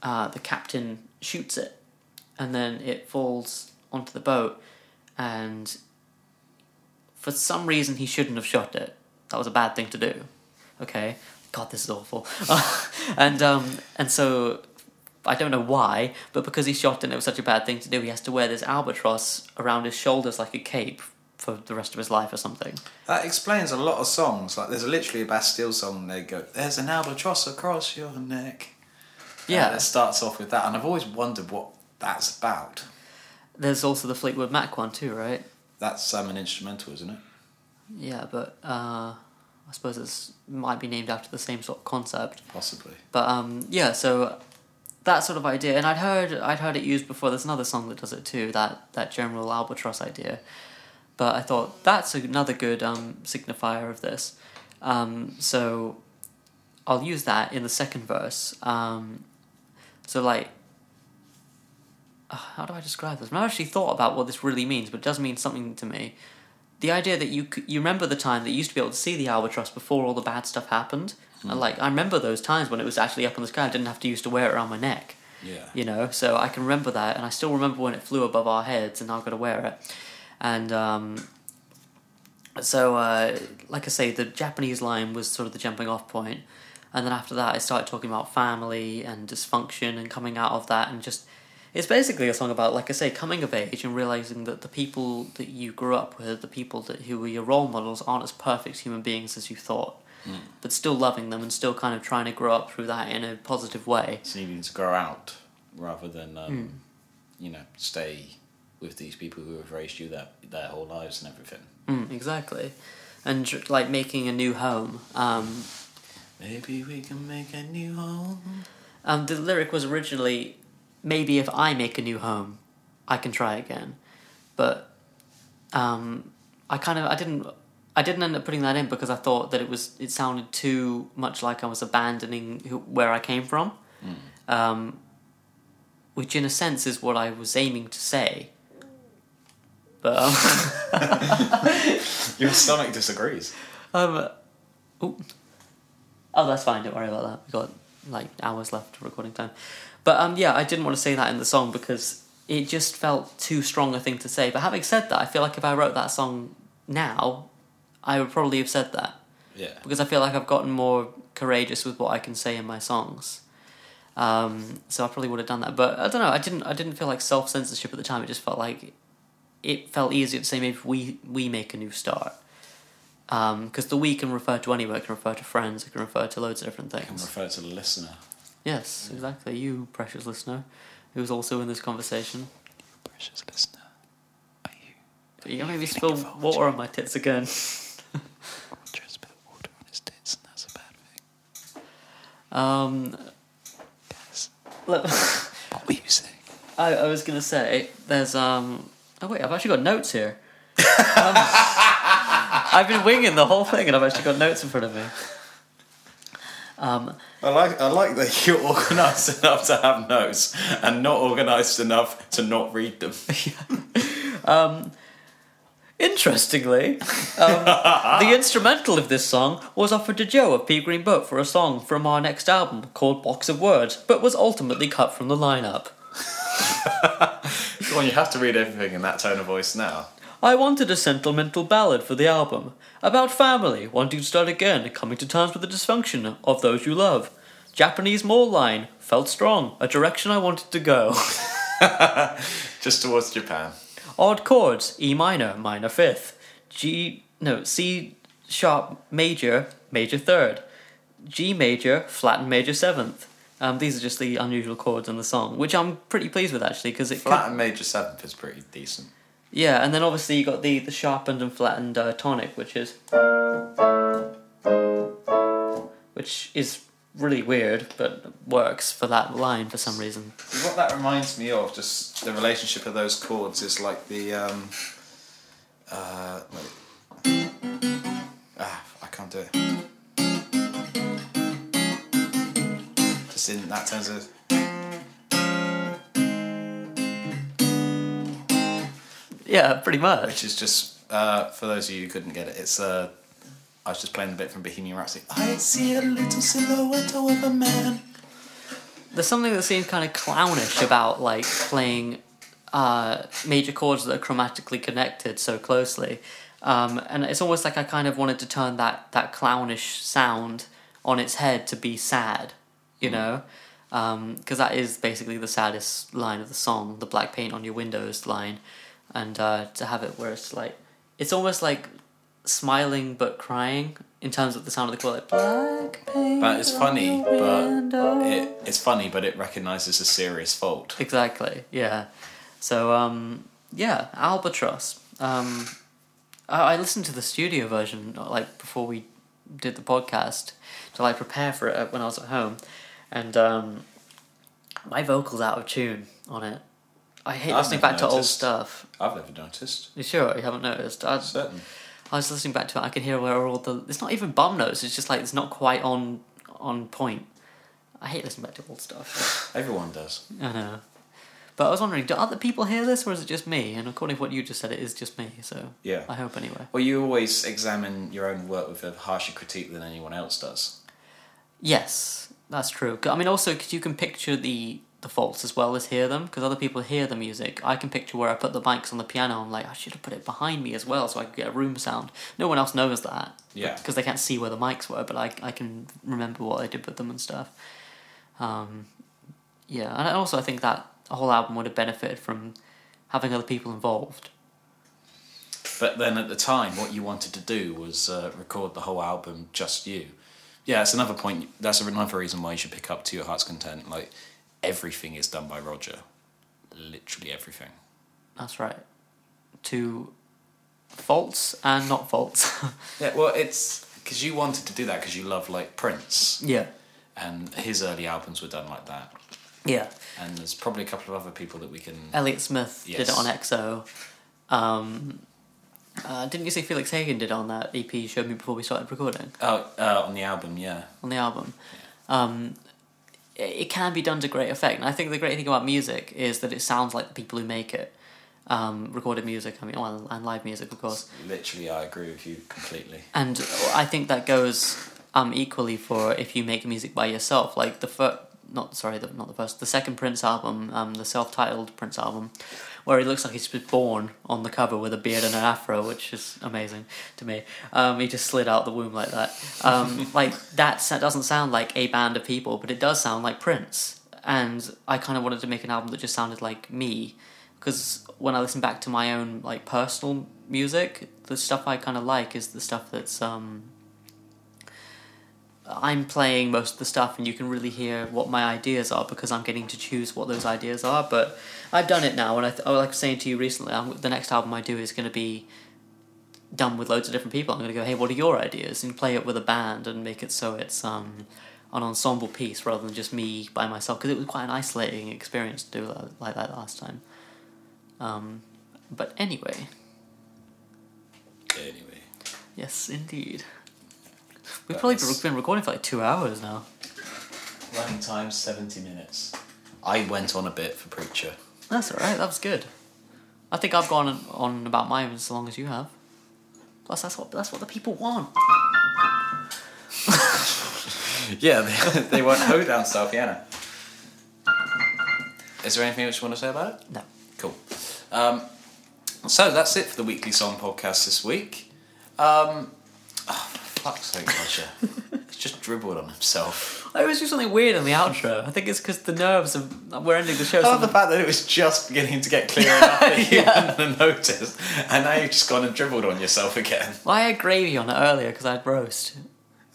uh, the captain shoots it, and then it falls onto the boat, and for some reason he shouldn't have shot it. That was a bad thing to do. Okay. God, this is awful. and um, and so I don't know why, but because he shot it and it was such a bad thing to do, he has to wear this albatross around his shoulders like a cape for the rest of his life or something. That explains a lot of songs. Like there's literally a Bastille song. They go, "There's an albatross across your neck." Yeah. and it starts off with that, and I've always wondered what that's about. There's also the Fleetwood Mac one too, right? That's um, an instrumental, isn't it? Yeah, but uh, I suppose it's might be named after the same sort of concept. Possibly. But um, yeah, so that sort of idea, and I'd heard I'd heard it used before. There's another song that does it too. That that general albatross idea. But I thought that's another good um, signifier of this. Um, so I'll use that in the second verse. Um, so like. uh, How do I describe this? I've never actually thought about what this really means, but it does mean something to me. The idea that you you remember the time that you used to be able to see the albatross before all the bad stuff happened, and like I remember those times when it was actually up in the sky. I didn't have to used to wear it around my neck Yeah. you know so i can remember that and i still remember when it flew above our heads and now i've got to wear it and um, so uh, like i say the japanese line was sort of the jumping off point. And then after that i started talking about family and dysfunction and coming out of that and just it's basically a song about like i say coming of age and realizing that the people that you grew up with the people that who were your role models aren't as perfect human beings as you thought. But still loving them and still kind of trying to grow up through that in a positive way. It's needing to grow out rather than, um, Hmm. you know, stay with these people who have raised you their their whole lives and everything. Mm, exactly. And like making a new home. Um, Maybe we can make a new home. um, the lyric was originally, maybe if I make a new home, I can try again. But um, I kind of I didn't I didn't end up putting that in because I thought that it was it sounded too much like I was abandoning who, where I came from, um, which in a sense is what I was aiming to say. But um, Your stomach disagrees. Um, oh, oh, that's fine. Don't worry about that. We got like hours left of recording time. But um, yeah, I didn't want to say that in the song because it just felt too strong a thing to say. But having said that, I feel like if I wrote that song now, I would probably have said that Yeah. because I feel like I've gotten more courageous with what I can say in my songs. Um, so I probably would have done that. But I don't know. I didn't. I didn't feel like self censorship at the time. It just felt like it felt easier to say maybe we we make a new start. Because the we can refer to anywhere. It can refer to friends. It can refer to loads of different I can things. refer to the listener. Yes, exactly. You precious listener, who's also in this conversation. Precious listener. Are you? You gonna maybe spill water on my tits again. Roger spilled water on his tits, and that's a bad thing. Um, Yes. look, What were you saying? I, I was gonna say there's um. Oh wait, I've actually got notes here. Um, I've been winging the whole thing, and I've actually got notes in front of me. Um, I like I like that you're organised enough to have notes and not organised enough to not read them. Interestingly, um, the instrumental of this song was offered to Joe of Pea Green Boat for a song from our next album called Box of Words, but was ultimately cut from the lineup. Come on, you have to read everything in that tone of voice now. I wanted a sentimental ballad for the album about family wanting to start again, coming to terms with the dysfunction of those you love. Japanese mole line felt strong, a direction I wanted to go. Just towards Japan. Odd chords: E minor, minor fifth, G no C sharp major, major third, G major, flat and major seventh. Um, these are just the unusual chords in the song, which I'm pretty pleased with actually because it could- Flat and major seventh is pretty decent. yeah, and then obviously you got the the sharpened and flattened uh, tonic, which is which is really weird, but works for that line for some reason. What that reminds me of, just the relationship of those chords, is like the. Um, uh. Ah, I can't do it. In that terms of. Yeah, pretty much. Which is just, uh, for those of you who couldn't get it, it's. Uh, I was just playing the bit from Bohemian Rhapsody. I see a little silhouette of a man. There's something that seems kind of clownish about like playing uh, major chords that are chromatically connected so closely, um, and it's almost like I kind of wanted to turn that that clownish sound on its head to be sad, you know, because that is basically the saddest line of the song, the black paint on your windows line, and uh, to have it where it's like it's almost like smiling but crying in terms of the sound of the chord, like black paint. But it's funny, but. It, it's funny, but it recognises a serious fault. Exactly. Yeah. So um, yeah, Albatross. Um, I, I listened to the studio version like before we did the podcast to like prepare for it when I was at home, and um, my vocals out of tune on it. I hate I've listening back to old stuff. I've never noticed. You sure you haven't noticed? I, Certain. I was listening back to it. I can hear where all the. It's not even bum notes. It's just like it's not quite on on point. I hate listening back to old stuff. Everyone does. I know. But I was wondering, do other people hear this or is it just me? And according to what you just said, it is just me. So Yeah. I hope anyway. Well, you always examine your own work with a harsher critique than anyone else does. Yes, that's true. I mean, also because you can picture the the faults as well as hear them. Because other people hear the music. I can picture where I put the mics on the piano. I'm like, I should have put it behind me as well, so I could get a room sound. No one else knows that. Yeah. Because they can't see where the mics were, but I I can remember what I did with them and stuff. Um, yeah, and also I think that a whole album would have benefited from having other people involved. But then at the time, what you wanted to do was uh, record the whole album just you. Yeah, that's another point. That's another reason why you should pick up To Your Heart's Content. Like, everything is done by Roger. Literally everything. That's right. To faults and not faults. Yeah, well, it's because you wanted to do that because you love, like, Prince. yeah. And his early albums were done like that. Yeah. And there's probably a couple of other people that we can. Elliott Smith did it on XO. Um, uh, didn't you say Felix Hagan did on that EP you showed me before we started recording Oh, uh, on the album, yeah. on the album? Um, it, it can be done to great effect, and I think the great thing about music is that it sounds like the people who make it. Um, recorded music, I mean, well, and live music, of course. Literally, I agree with you completely. And I think that goes um equally for if you make music by yourself. Like the first, not sorry, the, not the first, the second Prince album, um, the self-titled Prince album, where he looks like he's been born on the cover with a beard and an afro, which is amazing to me. Um, he just slid out the womb like that. Um, like that doesn't sound like a band of people, but it does sound like Prince. And I kind of wanted to make an album that just sounded like me, because when I listen back to my own like personal music, the stuff I kind of like is the stuff that's um. I'm playing most of the stuff, and you can really hear what my ideas are because I'm getting to choose what those ideas are. But I've done it now, and I, th- I like I was saying to you recently, I'm, the next album I do is going to be done with loads of different people. I'm going to go, hey, what are your ideas, and play it with a band and make it so it's um, an ensemble piece rather than just me by myself because it was quite an isolating experience to do that, like that last time. Um, but anyway, Anyway. yes, indeed. We've probably That's- been recording for like two hours now. Running time 70 minutes. I went on a bit for Preacher. That's alright, that was good. I think I've gone on- on about mine as long as you have. Plus, that's what that's what the people want. Yeah, they, they want Hoedown style piano. Is there anything else you want to say about it? No. Cool. Um, so that's it for the weekly song podcast this week. Um, for fuck's sake, Roger. He's just dribbled on himself. I always do something weird in the outro. I think it's because the nerves of we're ending the show. I love the fact that it was just beginning to get clear enough that you Yeah. hadn't noticed, and now you've just gone and dribbled on yourself again. well, I had gravy on it earlier because I had roast.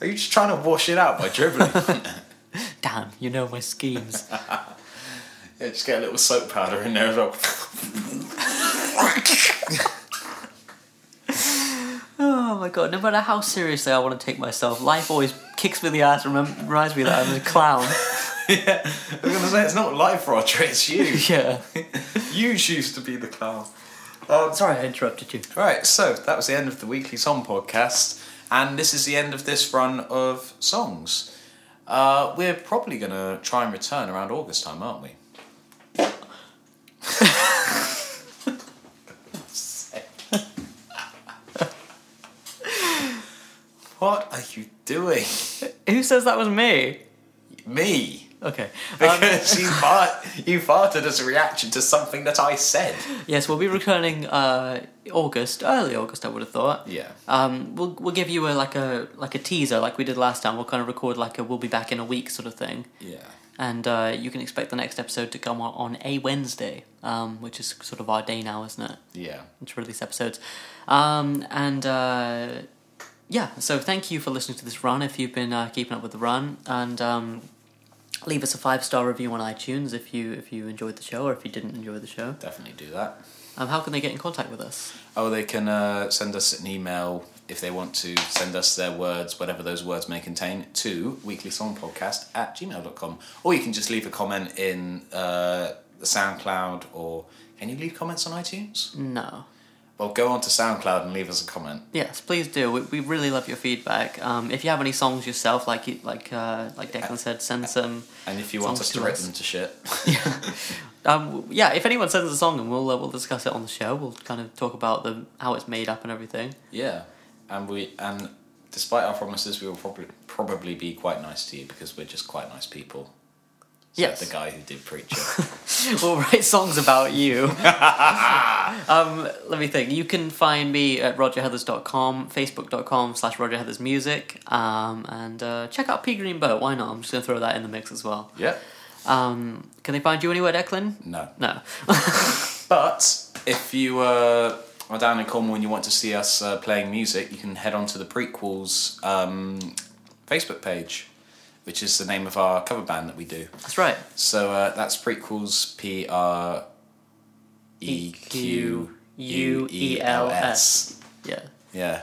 Are you just trying to wash it out by dribbling? Damn, you know my schemes. yeah, just get a little soap powder in there as well. Oh my god, no matter how seriously I want to take myself, life always kicks me in the ass and reminds me that I'm a clown. yeah, I was gonna say it's not life, Roger. It's you. yeah. you choose to be the clown. Sorry I interrupted you. Right, so that was the end of the weekly song podcast, and this is the end of this run of songs. Uh, we're probably gonna try and return around August time, aren't we? What are you doing? Who says that was me? Me. Okay. Um, Because you, fart, you farted as a reaction to something that I said. yes, we'll be returning uh, August, early August, I would have thought. Yeah. Um, we'll we'll give you a like a like a teaser, like we did last time. We'll kind of record like a we'll be back in a week sort of thing, Yeah. and uh, you can expect the next episode to come on on a Wednesday, um, which is sort of our day now, isn't it? Yeah. To release episodes, um, and uh, yeah. So thank you for listening to this run. If you've been uh, keeping up with the run, and um, leave us a five star review on iTunes if you if you enjoyed the show or if you didn't enjoy the show. Definitely do that. Um, how can they get in contact with us? Oh, they can uh, send us an email if they want to send us their words, whatever those words may contain, to weeklysongpodcast at gmail.com. Or you can just leave a comment in uh, the SoundCloud or can you leave comments on iTunes? No. Well, go on to SoundCloud and leave us a comment. Yes, please do. We, we really love your feedback. Um, if you have any songs yourself, like you, like uh, like Declan said, send some. And if you want us to us. them to shit, Um, yeah, if anyone sends a song, and we'll uh, we'll discuss it on the show. We'll kind of talk about the how it's made up and everything. yeah. And we and despite our promises, we will probably probably be quite nice to you because we're just quite nice people. Yes. the guy who did Preacher. we'll write songs about you. um, let me think. You can find me at rogerheathers.com, facebook.com slash rogerheathersmusic, um, and uh, check out Pea Green Boat. Why not? I'm just going to throw that in the mix as well. yeah. Um, can they find you anywhere, Declan? No. No. But if you uh, are down in Cornwall and you want to see us uh, playing music, you can head on to the Prequels um, Facebook page, which is the name of our cover band that we do. That's right. So uh, that's Prequels, P R E Q U E L S. Yeah. Yeah.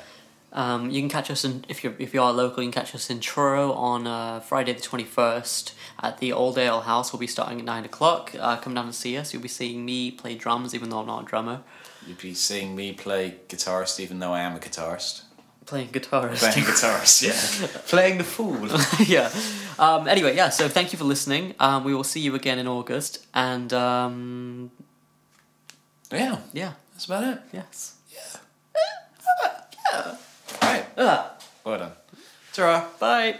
Um, you can catch us in if you if you are local. You can catch us in Truro on uh, Friday the twenty first at the Old Ale House. We'll be starting at nine o'clock. Uh, come down and see us. You'll be seeing me play drums, even though I'm not a drummer. You'll be seeing me play guitarist, even though I am a guitarist. Playing guitarist. Playing guitarist, yeah. Playing the fool. yeah. Um, anyway, yeah. So thank you for listening. Um, we will see you again in August. And um, Yeah, yeah. that's about it. Yes. Yeah. yeah. Right. Ah, Well done. Ta-ra. bye.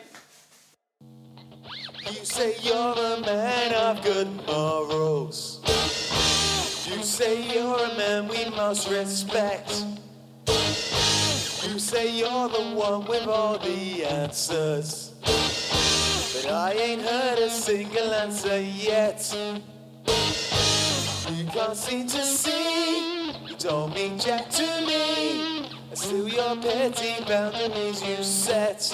You say you're a man of good morals. You say you're a man we must respect. You say you're the one with all the answers. But I ain't heard a single answer yet. You can't seem to see, you don't mean jack to me. And still your petty boundaries you set.